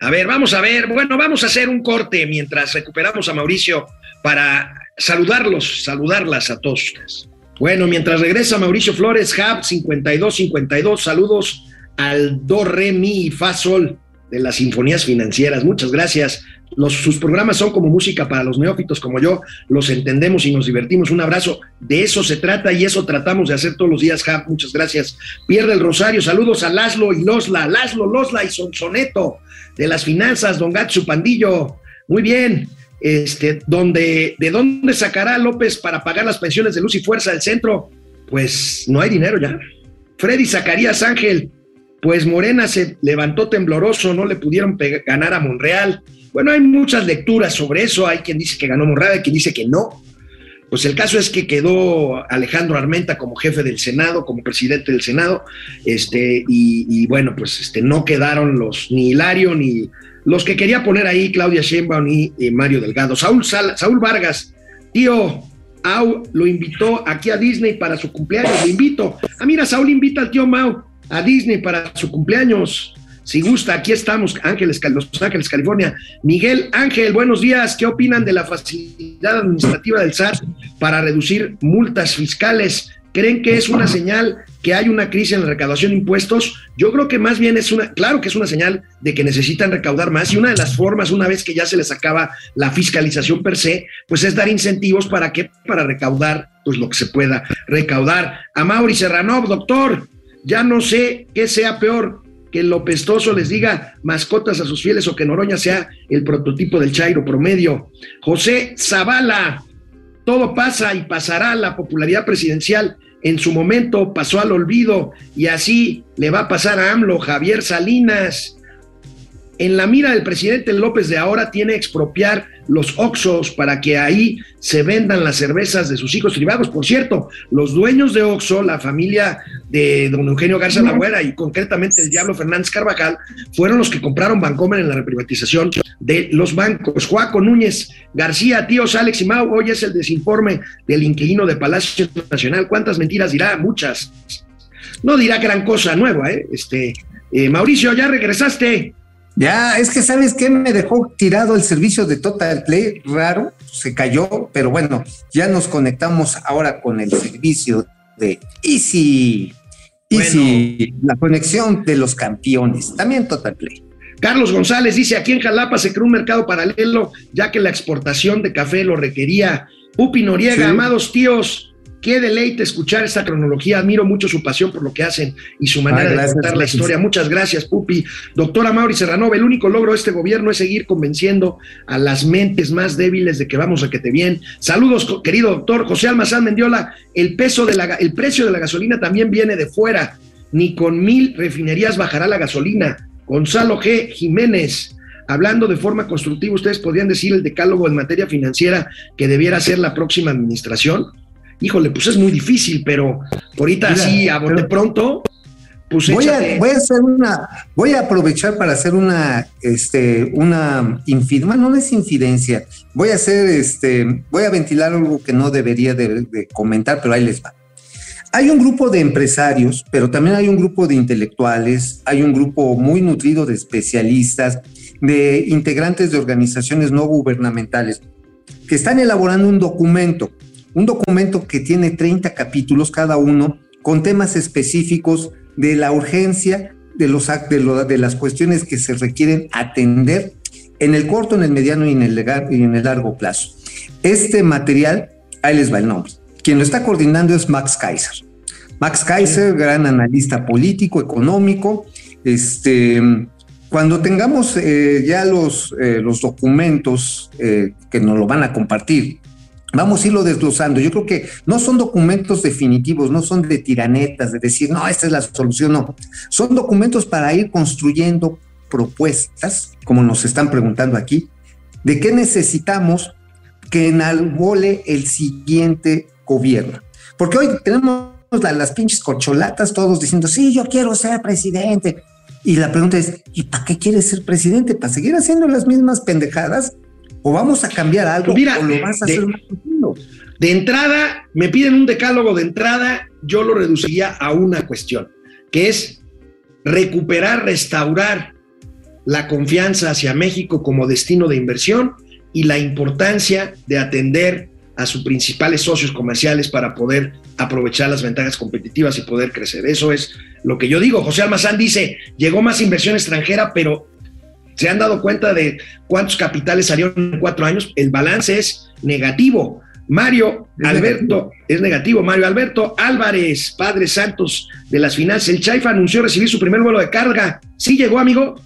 A ver, vamos a ver. Bueno, vamos a hacer un corte mientras recuperamos a Mauricio para saludarlos, saludarlas a todos ustedes. Bueno, mientras regresa Mauricio Flores, Hub 5252, saludos al Do, Re, Mi y Fa, Sol de las sinfonías financieras. Muchas gracias. Los, sus programas son como música para los neófitos como yo, los entendemos y nos divertimos. Un abrazo. De eso se trata y eso tratamos de hacer todos los días, Jap. Muchas gracias. Pierde el Rosario. Saludos a Laszlo y Losla. Laszlo, Losla y Sonsoneto de las finanzas, Don Gatsu Pandillo. Muy bien. Este, donde, ¿De dónde sacará López para pagar las pensiones de luz y fuerza del centro? Pues no hay dinero ya. Freddy Zacarías Ángel, pues Morena se levantó tembloroso, no le pudieron ganar a Monreal. Bueno, hay muchas lecturas sobre eso, hay quien dice que ganó Monreal, hay quien dice que no. Pues el caso es que quedó Alejandro Armenta como jefe del Senado, como presidente del Senado, este, y, bueno, pues este, no quedaron los ni Hilario ni los que quería poner ahí Claudia Sheinbaum y Mario Delgado. Saúl, Saúl Vargas, tío, Au lo invitó aquí a Disney para su cumpleaños, lo invito. Ah, mira, Saúl invita al tío Mau a Disney para su cumpleaños. Si gusta, aquí estamos, Ángeles, Los Ángeles, California. Miguel Ángel, buenos días. ¿Qué opinan de la facilidad administrativa del SAT para reducir multas fiscales? ¿Creen que es una señal que hay una crisis en la recaudación de impuestos? Yo creo que más bien es una, claro que es una señal de que necesitan recaudar más y una de las formas, una vez que ya se les acaba la fiscalización per se, pues es dar incentivos para que, para recaudar pues lo que se pueda recaudar. A Mauri Serrano, doctor, ya no sé qué sea peor, que López Toso les diga mascotas a sus fieles o que Noroña sea el prototipo del Chairo promedio. José Zavala, todo pasa y pasará, la popularidad presidencial en su momento pasó al olvido y así le va a pasar a AMLO, Javier Salinas. En la mira del presidente López de ahora tiene expropiar los Oxos para que ahí se vendan las cervezas de sus hijos privados. Por cierto, los dueños de Oxo, la familia de don Eugenio Garza Lagüera y concretamente el Diablo Fernández Carvajal, fueron los que compraron Bancomer en la reprivatización de los bancos. Juaco Núñez García, tíos Alex y Mau, hoy es el desinforme del inquilino de Palacio Nacional. ¿Cuántas mentiras dirá? Muchas. No dirá gran cosa nueva, ¿eh? Este, eh, Mauricio, ya regresaste. Ya, es que sabes qué me dejó tirado el servicio de Total Play, raro, se cayó, pero bueno, ya nos conectamos ahora con el servicio de Easy. Easy, la conexión de los campeones, también Total Play. Carlos González dice, aquí en Jalapa se creó un mercado paralelo, ya que la exportación de café lo requería. Pupi Noriega, amados tíos, Qué deleite escuchar esta cronología. Admiro mucho su pasión por lo que hacen y su manera de contar la historia. Muchas gracias, Pupi. Doctora Mauri Serranova, el único logro de este gobierno es seguir convenciendo a las mentes más débiles de que vamos a que te bien. Saludos, querido doctor. José Almazán Mendiola, el, peso de la, el precio de la gasolina también viene de fuera. Ni con mil refinerías bajará la gasolina. Gonzalo G. Jiménez, hablando de forma constructiva, ¿ustedes podrían decir el decálogo en materia financiera que debiera ser la próxima administración? Híjole, pues es muy difícil, pero ahorita así, a de pronto, pues voy a, voy a, hacer una, voy a aprovechar para hacer una, este, una infidencia, no, es infidencia, voy a hacer, este, voy a ventilar algo que no debería de, comentar, pero ahí les va. Hay un grupo de empresarios, pero también hay un grupo de intelectuales, hay un grupo muy nutrido de especialistas, de integrantes de organizaciones no gubernamentales, que están elaborando un documento un documento que tiene 30 capítulos cada uno con temas específicos de la urgencia de, los, de, de las cuestiones que se requieren atender en el corto, en el mediano y en el, y en el largo plazo. Este material, ahí les va el nombre. Quien lo está coordinando es Max Kaiser. Max Kaiser, gran analista político, económico. Este, cuando tengamos eh, ya los, eh, los documentos eh, que nos lo van a compartir, Vamos a irlo desglosando. Yo creo que no son documentos definitivos, no son de tiranetas, de decir, no, esta es la solución, no. Son documentos para ir construyendo propuestas, como nos están preguntando aquí, de qué necesitamos que enalbole el siguiente gobierno. Porque hoy tenemos las pinches corcholatas todos diciendo, sí, yo quiero ser presidente. Y la pregunta es, ¿y para qué quieres ser presidente? ¿Para seguir haciendo las mismas pendejadas? O vamos a cambiar algo Mira, o lo vas a de, hacer más De entrada, me piden un decálogo de entrada, yo lo reduciría a una cuestión, que es recuperar, restaurar la confianza hacia México como destino de inversión y la importancia de atender a sus principales socios comerciales para poder aprovechar las ventajas competitivas y poder crecer. Eso es lo que yo digo. José Almazán dice, llegó más inversión extranjera, pero ¿Se han dado cuenta de cuántos capitales salieron en cuatro años? El balance es negativo. Mario Alberto, es negativo. Mario Alberto Álvarez, Padre Santos de las finanzas. El Chaifa anunció recibir su primer vuelo de carga. ¿Sí llegó, amigo?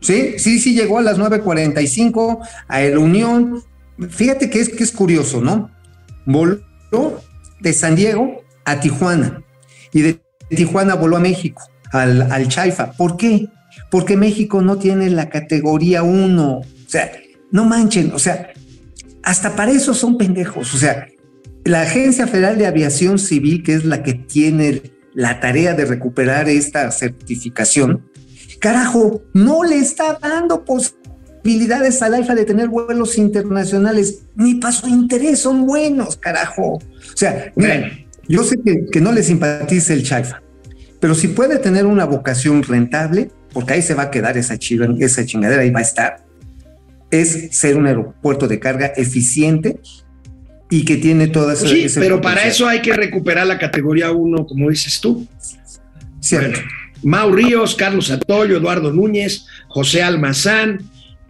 Sí, sí, sí llegó a las 9.45 a El Unión. Fíjate que es, que es curioso, ¿no? Voló de San Diego a Tijuana y de Tijuana voló a México, al, al Chaifa. ¿Por qué? Porque México no tiene la categoría 1. O sea, no manchen, o sea, hasta para eso son pendejos. O sea, la Agencia Federal de Aviación Civil, que es la que tiene la tarea de recuperar esta certificación, carajo, no le está dando posibilidades al AIFA de tener vuelos internacionales, ni para su interés, son buenos, carajo. O sea, mira, yo sé que, que no le simpatiza el Chaifa, pero si puede tener una vocación rentable, porque ahí se va a quedar esa, esa chingadera, ahí va a estar, es ser un aeropuerto de carga eficiente y que tiene todas sí, pero para eso hay que recuperar la categoría 1, como dices tú. Cierto. Bueno, Mau Ríos, Carlos Atoyo, Eduardo Núñez, José Almazán.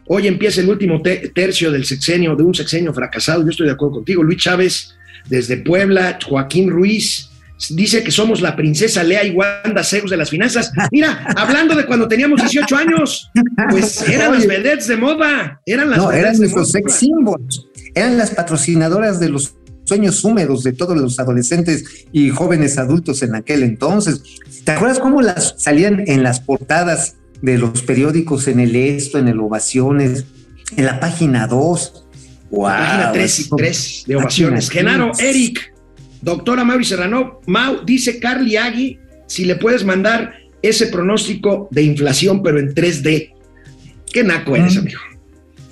Hoy empieza el último te tercio del sexenio, de un sexenio fracasado. Yo estoy de acuerdo contigo. Luis Chávez, desde Puebla, Joaquín Ruiz, dice que somos la princesa Lea y Wanda Zeus de las finanzas. Mira, hablando de cuando teníamos 18 años, pues eran las vedettes de moda, eran las No, eran nuestros sex symbols, eran las patrocinadoras de los sueños húmedos de todos los adolescentes y jóvenes adultos en aquel entonces. ¿Te acuerdas cómo las salían en las portadas de los periódicos en el Esto, en el Ovaciones, en la página 2? Wow, página 3 y 3 de Ovaciones. Genaro, Eric, Doctora Mauri Serrano, Mau, dice Carly Agui, si le puedes mandar ese pronóstico de inflación, pero en 3D. ¿Qué naco eres, amigo?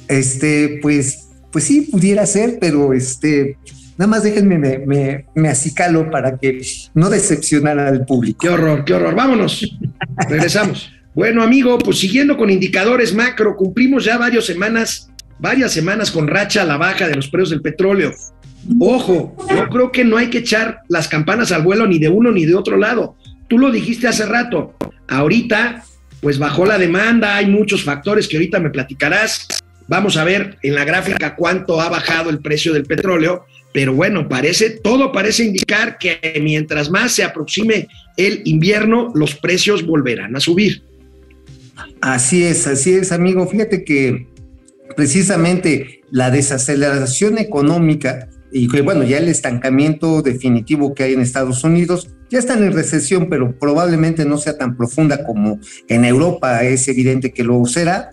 Este, pues, pues sí, pudiera ser, pero este, nada más déjenme, me, me, me acicalo para que no decepcionara al público. Qué horror, qué horror. Vámonos. [laughs] Regresamos. Bueno, amigo, pues siguiendo con indicadores macro, cumplimos ya varias semanas, varias semanas con racha a la baja de los precios del petróleo. Ojo, yo creo que no hay que echar las campanas al vuelo ni de uno ni de otro lado. Tú lo dijiste hace rato. Ahorita, pues bajó la demanda, hay muchos factores que ahorita me platicarás. Vamos a ver en la gráfica cuánto ha bajado el precio del petróleo, pero bueno, parece, todo parece indicar que mientras más se aproxime el invierno, los precios volverán a subir. Así es, así es, amigo. Fíjate que precisamente la desaceleración económica y que bueno, ya el estancamiento definitivo que hay en Estados Unidos, ya están en recesión, pero probablemente no sea tan profunda como en Europa, es evidente que lo será,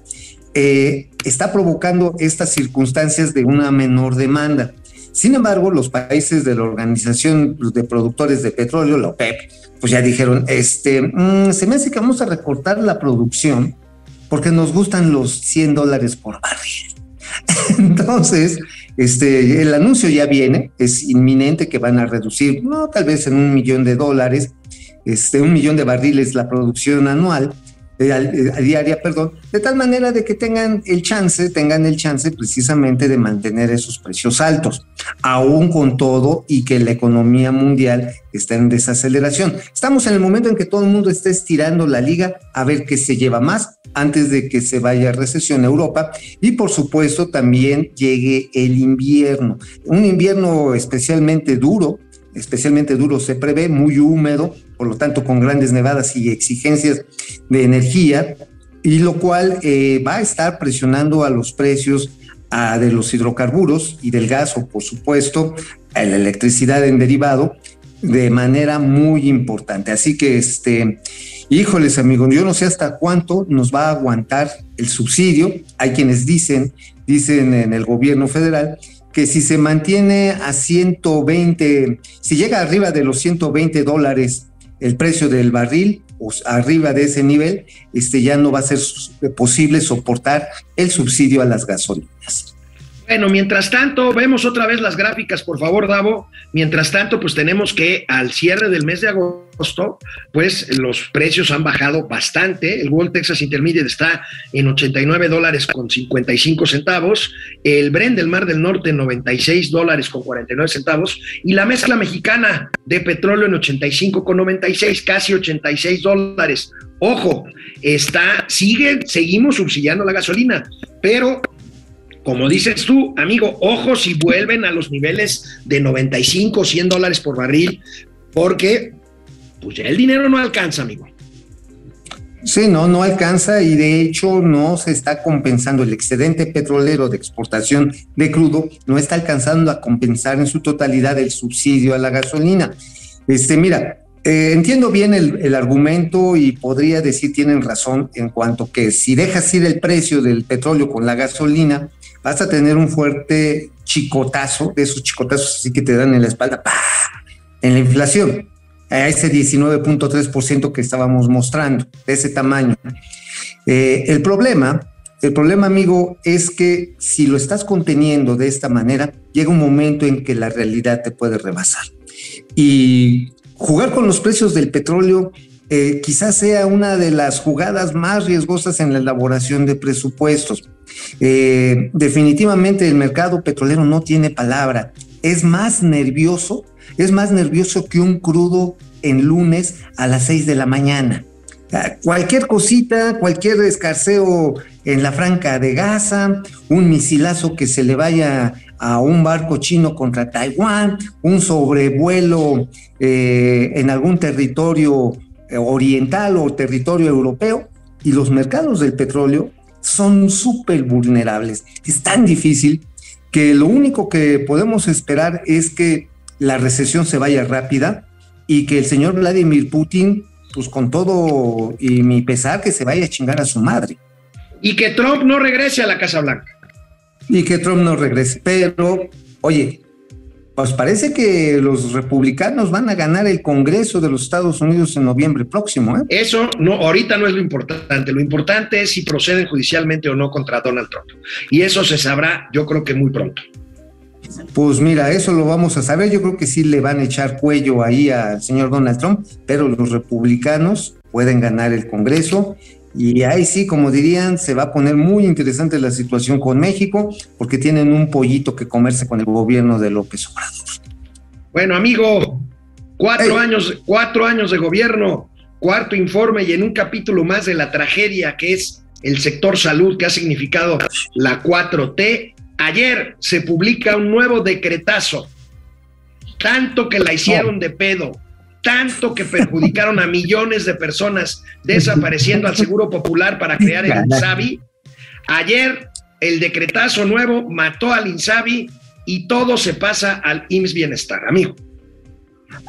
eh, está provocando estas circunstancias de una menor demanda. Sin embargo, los países de la Organización de Productores de Petróleo, la OPEP, pues ya dijeron, este, mmm, se me hace que vamos a recortar la producción porque nos gustan los 100 dólares por barril. [laughs] Entonces, este, el anuncio ya viene, es inminente que van a reducir, no, tal vez en un millón de dólares, este, un millón de barriles la producción anual, eh, eh, diaria, perdón, de tal manera de que tengan el chance, tengan el chance precisamente de mantener esos precios altos, aún con todo y que la economía mundial está en desaceleración. Estamos en el momento en que todo el mundo está estirando la liga a ver qué se lleva más antes de que se vaya a recesión a Europa y por supuesto también llegue el invierno, un invierno especialmente duro, especialmente duro se prevé, muy húmedo, por lo tanto con grandes nevadas y exigencias de energía, y lo cual eh, va a estar presionando a los precios de los hidrocarburos y del gas, o por supuesto, a la electricidad en derivado, de manera muy importante. Así que, este, híjoles amigos, yo no sé hasta cuánto nos va a aguantar el subsidio. Hay quienes dicen, dicen en el gobierno federal, que si se mantiene a 120, si llega arriba de los 120 dólares el precio del barril, o arriba de ese nivel, este ya no va a ser posible soportar el subsidio a las gasolinas. Bueno, mientras tanto, vemos otra vez las gráficas, por favor, Davo. Mientras tanto, pues tenemos que al cierre del mes de agosto, pues los precios han bajado bastante. El World Texas Intermediate está en 89 dólares con 55 centavos, el Brent del Mar del Norte en 96 dólares con 49 centavos y la mezcla mexicana de petróleo en 85 con 96, casi 86 dólares. Ojo, está, sigue, seguimos subsidiando la gasolina, pero como dices tú, amigo, ojo si vuelven a los niveles de 95, 100 dólares por barril, porque pues ya el dinero no alcanza, amigo. Sí, no, no alcanza y de hecho no se está compensando el excedente petrolero de exportación de crudo, no está alcanzando a compensar en su totalidad el subsidio a la gasolina. Este, mira, eh, entiendo bien el, el, argumento y podría decir tienen razón en cuanto que si dejas ir el precio del petróleo con la gasolina, vas a tener un fuerte chicotazo, de esos chicotazos así que te dan en la espalda, en la inflación, a ese 19.3% que estábamos mostrando, de ese tamaño. Eh, el problema, el problema, amigo, es que si lo estás conteniendo de esta manera, llega un momento en que la realidad te puede rebasar. Y jugar con los precios del petróleo eh, quizás sea una de las jugadas más riesgosas en la elaboración de presupuestos. Eh, definitivamente el mercado petrolero no tiene palabra. Es más nervioso, es más nervioso que un crudo en lunes a las 6 de la mañana. Cualquier cosita, cualquier escarceo en la franca de Gaza, un misilazo que se le vaya a un barco chino contra Taiwán, un sobrevuelo eh, en algún territorio eh, oriental o territorio europeo, y los mercados del petróleo son súper vulnerables. Es tan difícil que lo único que podemos esperar es que la recesión se vaya rápida y que el señor Vladimir Putin pues con todo y mi pesar, que se vaya a chingar a su madre. Y que Trump no regrese a la Casa Blanca. Y que Trump no regrese. Pero, oye, pues parece que los republicanos van a ganar el Congreso de los Estados Unidos en noviembre próximo. ¿eh? Eso no, ahorita no es lo importante. Lo importante es si proceden judicialmente o no contra Donald Trump. Y eso se sabrá, yo creo que muy pronto. Pues mira, eso lo vamos a saber. Yo creo que sí le van a echar cuello ahí al señor Donald Trump, pero los republicanos pueden ganar el Congreso. Y ahí sí, como dirían, se va a poner muy interesante la situación con México, porque tienen un pollito que comerse con el gobierno de López Obrador. Bueno, amigo, cuatro años, cuatro años de gobierno, cuarto informe y en un capítulo más de la tragedia que es el sector salud que ha significado la 4T, Ayer se publica un nuevo decretazo, tanto que la hicieron de pedo, tanto que perjudicaron a millones de personas desapareciendo al Seguro Popular para crear el INSABI. Ayer el decretazo nuevo mató al INSABI y todo se pasa al IMSS Bienestar, amigo.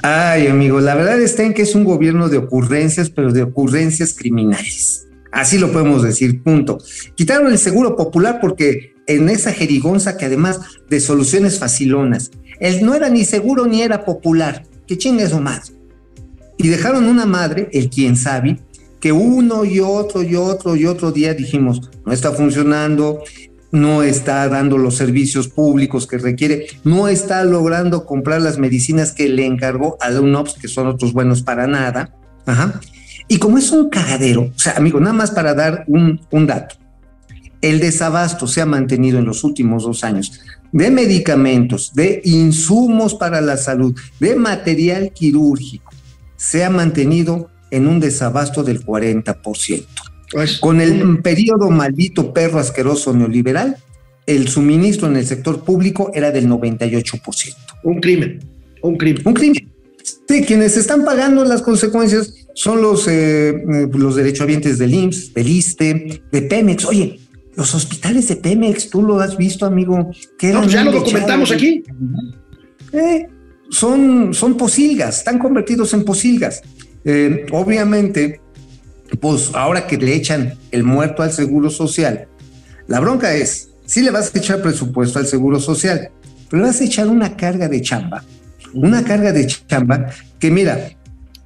Ay, amigo, la verdad está en que es un gobierno de ocurrencias, pero de ocurrencias criminales. Así lo podemos decir, punto. Quitaron el seguro popular porque en esa jerigonza que además de soluciones facilonas, él no era ni seguro ni era popular, que chingue eso más. Y dejaron una madre, el quien sabe, que uno y otro y otro y otro día dijimos, no está funcionando, no está dando los servicios públicos que requiere, no está logrando comprar las medicinas que le encargó a UNOPS, que son otros buenos para nada. Ajá. Y como es un cagadero, o sea, amigo, nada más para dar un, un dato el desabasto se ha mantenido en los últimos dos años de medicamentos, de insumos para la salud, de material quirúrgico, se ha mantenido en un desabasto del 40%. Pues, Con el periodo maldito perro asqueroso neoliberal, el suministro en el sector público era del 98%. Un crimen, un crimen. Un crimen. Sí, quienes están pagando las consecuencias son los, eh, eh, los derechohabientes del IMSS, del ISTE, de Pemex. Oye, los hospitales de Pemex, tú lo has visto, amigo. Que no, ya lo documentamos aquí. Eh, son, son posilgas, están convertidos en posilgas. Eh, obviamente, pues ahora que le echan el muerto al seguro social, la bronca es, sí le vas a echar presupuesto al seguro social, pero le vas a echar una carga de chamba, una carga de chamba que mira,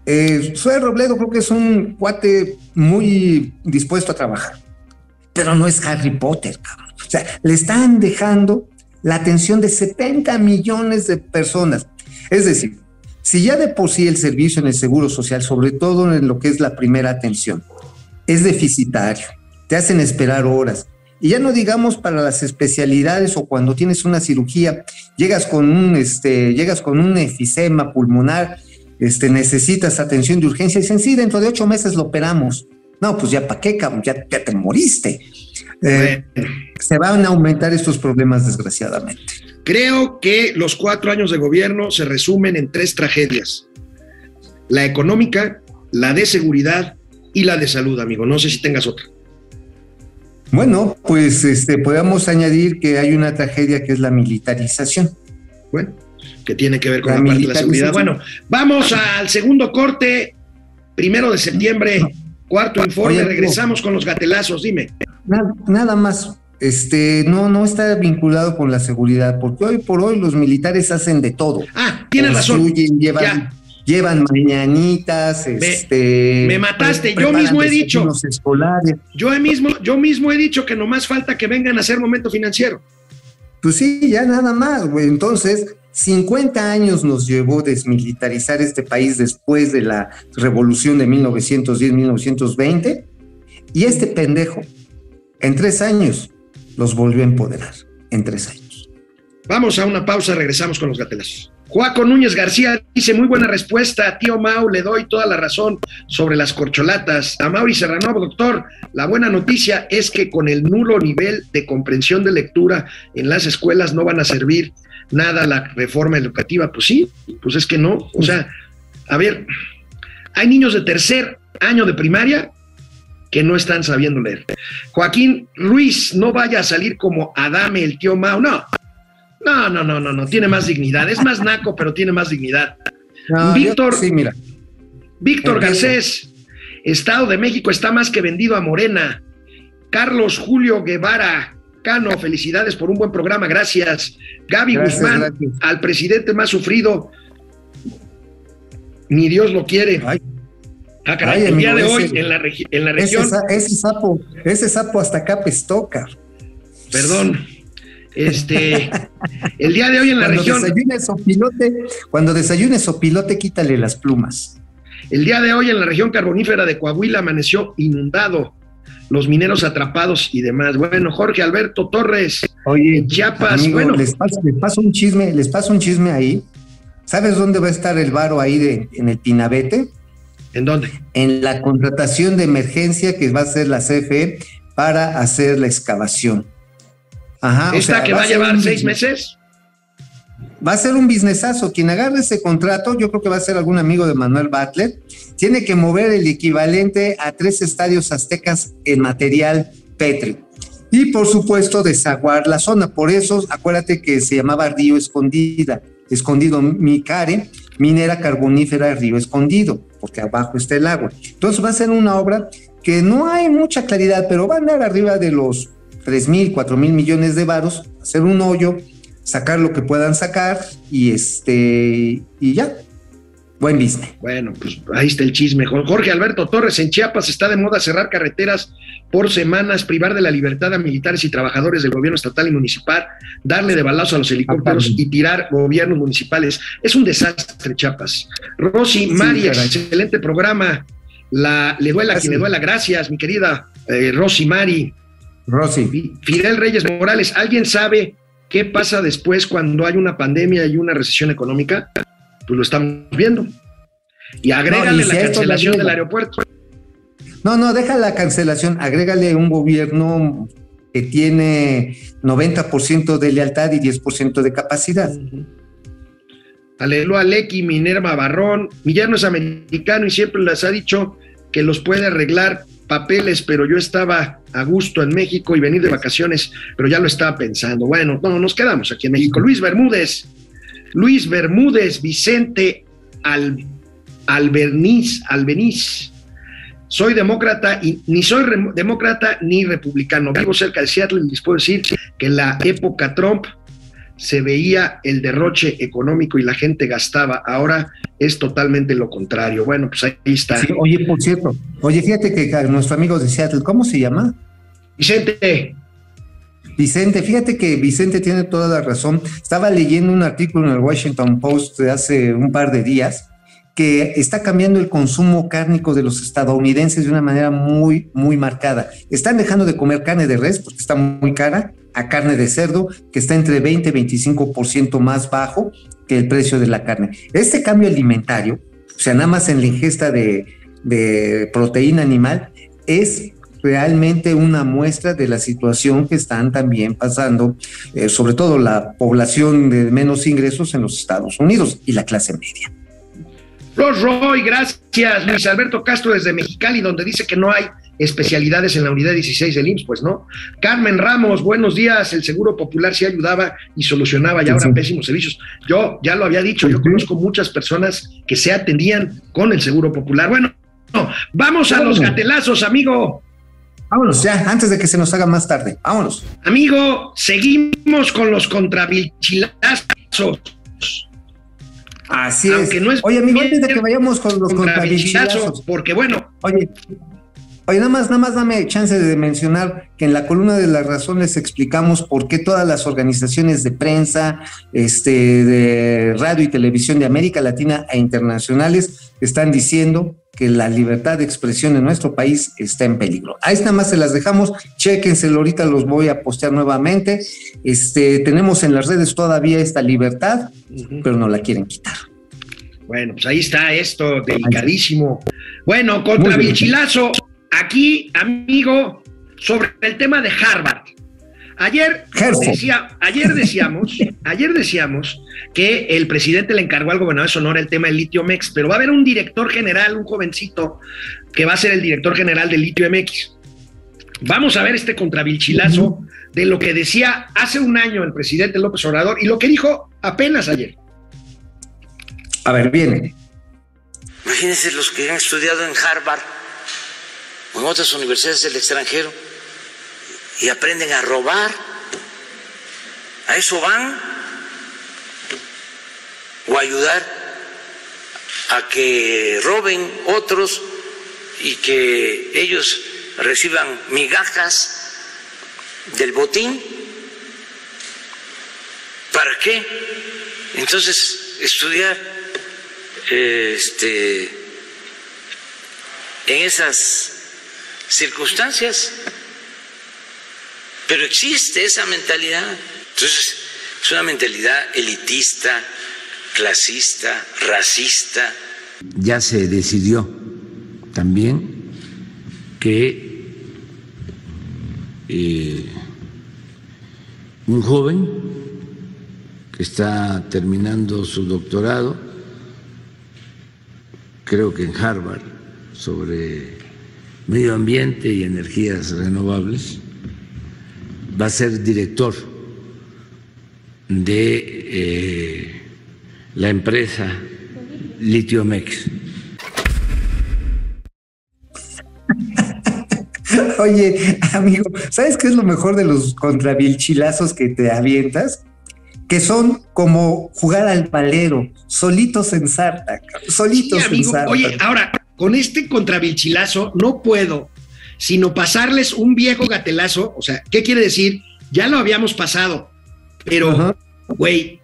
eh, Robledo creo que es un cuate muy dispuesto a trabajar pero no es Harry Potter, cabrón. O sea, le están dejando la atención de 70 millones de personas. Es decir, si ya de por sí el servicio en el Seguro Social, sobre todo en lo que es la primera atención, es deficitario, te hacen esperar horas, y ya no digamos para las especialidades o cuando tienes una cirugía, llegas con un, este, llegas con un efisema pulmonar, este, necesitas atención de urgencia y dicen, sí, dentro de ocho meses lo operamos. No, pues ya para qué, cabrón, ya, te moriste. Eh, se van a aumentar estos problemas, desgraciadamente. Creo que los cuatro años de gobierno se resumen en tres tragedias. La económica, la de seguridad y la de salud, amigo. No sé si tengas otra. Bueno, pues este, podemos añadir que hay una tragedia que es la militarización. Bueno, que tiene que ver con La la, parte de la seguridad. Bueno, vamos al segundo corte, primero de septiembre, cuarto informe, Oye, regresamos con los gatelazos, dime. Nada, nada más, este, no, no está vinculado con la seguridad, porque hoy por hoy los militares hacen de todo. Ah, tienes razón. Llevan, Ya. llevan mañanitas, este. me mataste, yo mismo he dicho. escolares. Yo mismo, yo mismo he dicho que nomás falta que vengan a hacer momento financiero. Pues sí, ya nada más, güey. Entonces, 50 años nos llevó desmilitarizar este país después de la revolución de 1910-1920, y este pendejo, en tres años, los volvió a empoderar. En tres años. Vamos a una pausa, regresamos con los gatelazos. Juaco Núñez García dice, muy buena respuesta, tío Mau, le doy toda la razón sobre las corcholatas. A Mauri Serrano, doctor, la buena noticia es que con el nulo nivel de comprensión de lectura en las escuelas no van a servir nada la reforma educativa. Pues sí, pues es que no. O sea, a ver, hay niños de tercer año de primaria que no están sabiendo leer. Joaquín Ruiz, no vaya a salir como Adame, el tío Mau, no. No, no, no, no, no, tiene más dignidad. Es más naco, pero tiene más dignidad. No, Víctor- yo- sí, mira. Víctor. Garcés, Estado de México está más que vendido a Morena. Carlos Julio Guevara, Cano, felicidades por un buen programa, gracias. Gaby Gracias, Guzmán, gracias. al presidente más sufrido, ni Dios lo quiere. Ay, Ah, caray, ay, el día de hoy en la, en región, ese sapo, ese sapo hasta acá pestoca. perdón, este, [laughs] el día de hoy en la Cuando región, desayunes sopilote, cuando desayunes sopilote, quítale las plumas. El día de hoy en la región carbonífera de Coahuila amaneció inundado, los mineros atrapados y demás. Bueno, Jorge Alberto Torres, Oye, En Chiapas, amigo, bueno. les paso, les paso un chisme, les paso un chisme ahí. ¿Sabes dónde va a estar el varo ahí de, en el Pinabete? ¿En dónde? En la contratación de emergencia que va a hacer la CFE para hacer la excavación. Ajá. o ¿Esta sea, que va a llevar un seis meses? Va a ser un businessazo. Quien agarre ese contrato, yo creo que va a ser algún amigo de Manuel Butler. Tiene que mover el equivalente a tres estadios aztecas en material pétreo. Y por supuesto, desaguar la zona. Por eso, acuérdate que se llamaba Río Escondida, Escondido Micare, minera carbonífera Río Escondido, porque abajo está el agua. Entonces va a ser una obra que no hay mucha claridad, pero va a andar arriba de los 3 mil, 4 mil millones de varos, hacer un hoyo, sacar lo que puedan sacar y este y ya. Buen business. Bueno, pues ahí está el chisme. Jorge Alberto Torres, en Chiapas está de moda cerrar carreteras por semanas, privar de la libertad a militares y trabajadores del gobierno estatal y municipal, darle de balazo a los helicópteros y tirar gobiernos municipales. Es un desastre, Chiapas. Rosy, Mari, caray. excelente programa. La, le duela a quien Gracias. le duela. Gracias, mi querida eh, Rosy, Mari. Rosy. Fi- Fidel Reyes Morales, ¿alguien sabe qué pasa después cuando hay una pandemia y una recesión económica? Pues lo estamos viendo. Y agrégale No, y si la cancelación del aeropuerto. No, no, deja la cancelación, agrégale un gobierno que tiene 90% de lealtad y 10% de capacidad. Aleluya, Lecky, Minerva Barrón. Mi yerno es americano y siempre les ha dicho que los puede arreglar papeles, pero yo estaba a gusto en México y venir de vacaciones, pero ya lo estaba pensando. Bueno, no, nos quedamos aquí en México. Luis Bermúdez, Luis Bermúdez, Vicente Al, Alberniz, Albeniz. Soy demócrata y ni soy re- demócrata ni republicano. Vivo cerca de Seattle y les puedo decir que en la época Trump se veía el derroche económico y la gente gastaba. Ahora es totalmente lo contrario. Bueno, pues ahí está. Sí, oye, por cierto, oye, fíjate que nuestro amigo de Seattle, ¿cómo se llama? Vicente, Vicente, fíjate que Vicente tiene toda la razón. Estaba leyendo un artículo en el Washington Post de hace un par de días que está cambiando el consumo cárnico de los estadounidenses de una manera muy, muy marcada. Están dejando de comer carne de res porque está muy cara a carne de cerdo, que está entre 20 y 25% más bajo que el precio de la carne. Este cambio alimentario, o sea, nada más en la ingesta de, de proteína animal, es realmente una muestra de la situación que están también pasando, eh, sobre todo la población de menos ingresos en los Estados Unidos y la clase media. Ross Roy, gracias. Luis Alberto Castro desde Mexicali, donde dice que no hay especialidades en la unidad 16 del IMSS, pues no. Carmen Ramos, buenos días. El Seguro Popular sí ayudaba y solucionaba y ahora Sí. pésimos servicios. Yo ya lo había dicho, yo conozco muchas personas que se atendían con el Seguro Popular. Bueno, no, vamos a los gatelazos, amigo. Vámonos ya, antes de que se nos haga más tarde. Vámonos. Amigo, seguimos con los contravilchilazos. Así es. Aunque no es Oye, amigo, antes de que vayamos con los contravilchilazos. porque bueno, Oye, oye, nada más, nada más dame chance de mencionar que en la columna de la razón les explicamos por qué todas las organizaciones de prensa, este, de radio y televisión de América Latina e internacionales están diciendo que la libertad de expresión en nuestro país está en peligro. Ahí nada más se las dejamos, chéquenselo, ahorita los voy a postear nuevamente. Este, tenemos en las redes todavía esta libertad, pero no la quieren quitar. Bueno, pues ahí está esto, delicadísimo. Bueno, contra. Vilchilazo, aquí, amigo, sobre el tema de Harvard. Ayer, decía, ayer decíamos, [laughs] ayer decíamos que el presidente le encargó al gobernador de Sonora el tema del litio MX, pero va a haber un director general, un jovencito, que va a ser el director general del litio MX. Vamos a ver este contravilchilazo de lo que decía hace un año el presidente López Obrador y lo que dijo apenas ayer. A ver, viene. Imagínense los que han estudiado en Harvard o en otras universidades del extranjero y aprenden a robar. ¿A eso van? ¿O ayudar a que roben otros y que ellos reciban migajas del botín? ¿Para qué? Entonces, estudiar eh, este, en esas circunstancias. Pero existe esa mentalidad. Entonces, es una mentalidad elitista, clasista, racista. Ya se decidió también que eh, un joven que está terminando su doctorado, creo que en Harvard, sobre medio ambiente y energías renovables, va a ser director de eh, la empresa Litiomex. [laughs] Oye, amigo, ¿sabes qué es lo mejor de los contravilchilazos que te avientas? Que son como jugar al valero, solitos en sarta, solitos Sí, amigo. en sarta. Oye, ahora, con este contravilchilazo no puedo sino pasarles un viejo gatelazo. O sea, ¿qué quiere decir? Ya lo habíamos pasado, pero, güey,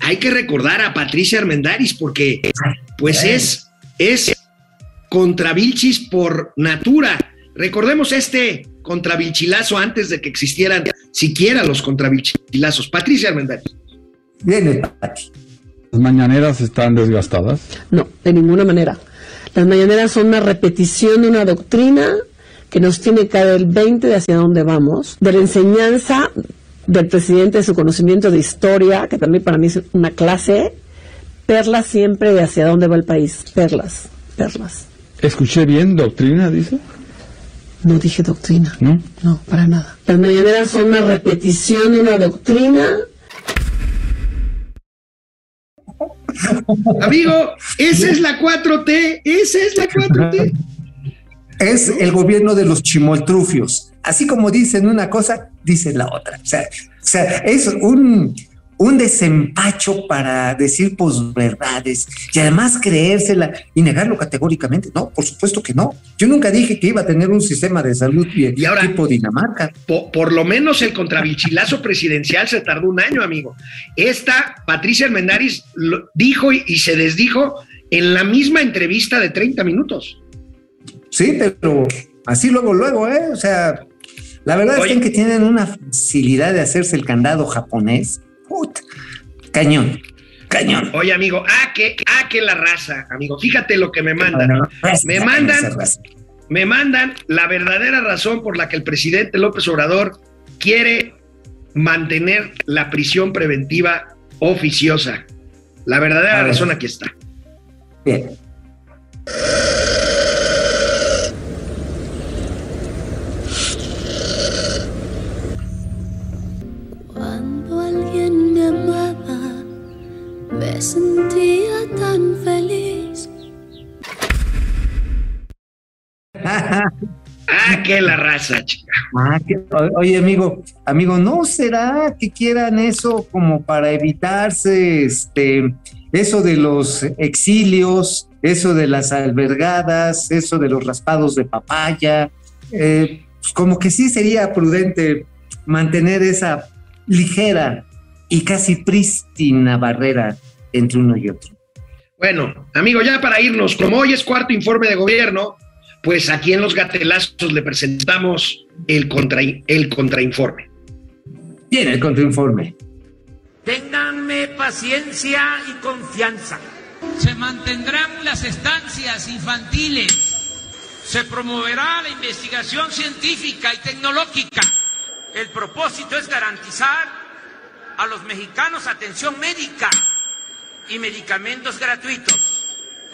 hay que recordar a Patricia Armendaris porque, pues, es, es contravilchis por natura. Recordemos este contravilchilazo antes de que existieran siquiera los contravilchilazos. Patricia Armendaris. Viene, Pati. ¿Las mañaneras están desgastadas? No, de ninguna manera. Las mañaneras son una repetición de una doctrina que nos tiene que caer el 20 de hacia dónde vamos, de la enseñanza del presidente, de su conocimiento de historia, que también para mí es una clase, perlas siempre de hacia dónde va el país, perlas, perlas. ¿Escuché bien doctrina, dice? No dije doctrina, ¿No? no, para nada. Las mañaneras son una repetición de una doctrina Amigo, esa es la 4T, esa es la 4T. Es el gobierno de los chimoltrufios. Así como dicen una cosa, dicen la otra. O sea, o sea es un, un desempacho para decir posverdades y además creérsela y negarlo categóricamente. No, por supuesto que no. Yo nunca dije que iba a tener un sistema de salud bien, Y ahora- tipo Dinamarca. Po- por, lo menos el contravilchilazo presidencial se tardó un año, amigo. Esta, Patricia Armendaris lo dijo y, y se desdijo en la misma entrevista de 30 minutos. Sí, pero así luego, luego, ¿eh? O sea, la verdad Oye. es que tienen una facilidad de hacerse el candado japonés. Puta, cañón, cañón. Oye, amigo, ah, que, ah, que la raza, amigo. Fíjate lo que me mandan. Me mandan- Me mandan la verdadera razón por la que el presidente López Obrador quiere mantener la prisión preventiva oficiosa. La verdadera A ver. razón aquí está. Bien. Sentía tan feliz. Ah, qué la raza, chica. Ah, que- oye, amigo, amigo, ¿no será que quieran eso como para evitarse este eso de los exilios, eso de las albergadas, eso de los raspados de papaya? Eh, pues como que sí sería prudente mantener esa ligera y casi prístina barrera entre uno y otro. Bueno, amigo, ya para irnos, como hoy es cuarto informe de gobierno, pues aquí en Los Gatelazos le presentamos el, contra, el contrainforme. Bien, el contrainforme. Ténganme paciencia y confianza. Se mantendrán las estancias infantiles. Se promoverá la investigación científica y tecnológica. El propósito es garantizar a los mexicanos atención médica y medicamentos gratuitos.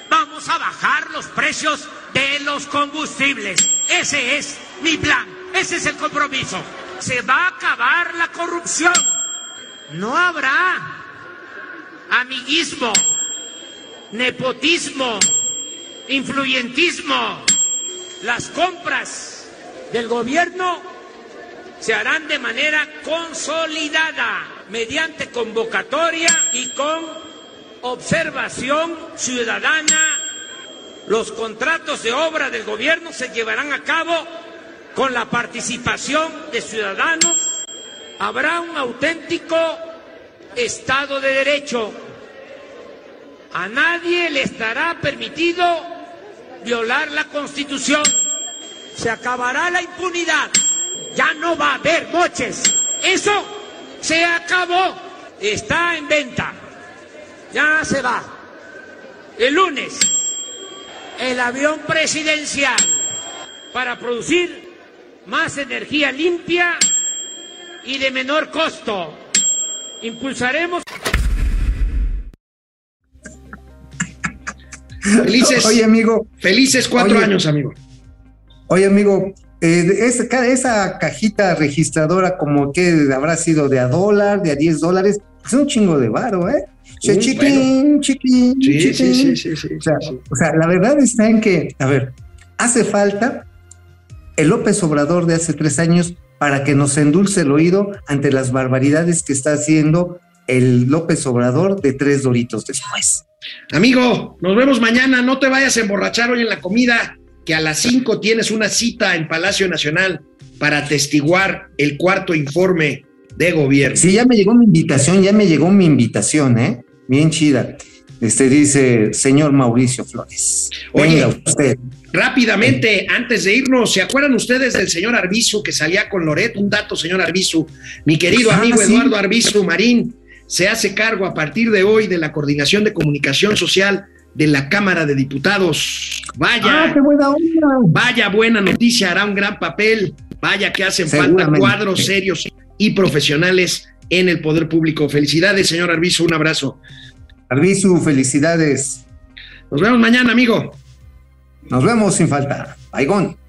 Vamos a bajar los precios de los combustibles. Ese es mi plan. Ese es el compromiso. Se va a acabar la corrupción. No habrá amiguismo, nepotismo, influyentismo. Las compras del gobierno se harán de manera consolidada, mediante convocatoria y con observación ciudadana. Los contratos de obra del gobierno se llevarán a cabo con la participación de ciudadanos. Habrá un auténtico Estado de Derecho. A nadie le estará permitido violar la Constitución. Se acabará la impunidad. Ya no va a haber moches. Eso se acabó. Está en venta. Ya se va. El lunes, el avión presidencial para producir más energía limpia y de menor costo. Impulsaremos. Felices, Oye, amigo. felices cuatro Oye. años, amigo. Oye, amigo, eh, esa, esa cajita registradora, como que habrá sido de a dólar, de a 10 dólares, es un chingo de varo, ¿eh? Sea, chiquín, chiquín, Sí, sí, sí, sí, sí, O sea, sí. o sea, la verdad está en que, a ver, hace falta el López Obrador de hace tres años para que nos endulce el oído ante las barbaridades que está haciendo el López Obrador de tres doritos después. Amigo, nos vemos mañana. No te vayas a emborrachar hoy en la comida, que a las 5 tienes una cita en Palacio Nacional para atestiguar el cuarto informe de gobierno. Sí, ya me llegó mi invitación, ya me llegó mi invitación, ¿eh? Bien chida. Este dice, señor Mauricio Flores. Oye. Venga usted. Rápidamente, antes de irnos, ¿se acuerdan ustedes del señor Arbizu que salía con Loret? Un dato, señor Arbizu. Mi querido Ah, amigo sí. Eduardo Arbizu Marín se hace cargo a partir de hoy de la coordinación de comunicación social de la Cámara de Diputados. Vaya, Ah, qué buena onda. vaya buena noticia, hará un gran papel. Vaya que hacen falta cuadros serios y profesionales en el poder público. Felicidades, señor Arbizu, un abrazo. Arbizu, felicidades. Nos vemos mañana, amigo. Nos vemos sin falta. Baigón.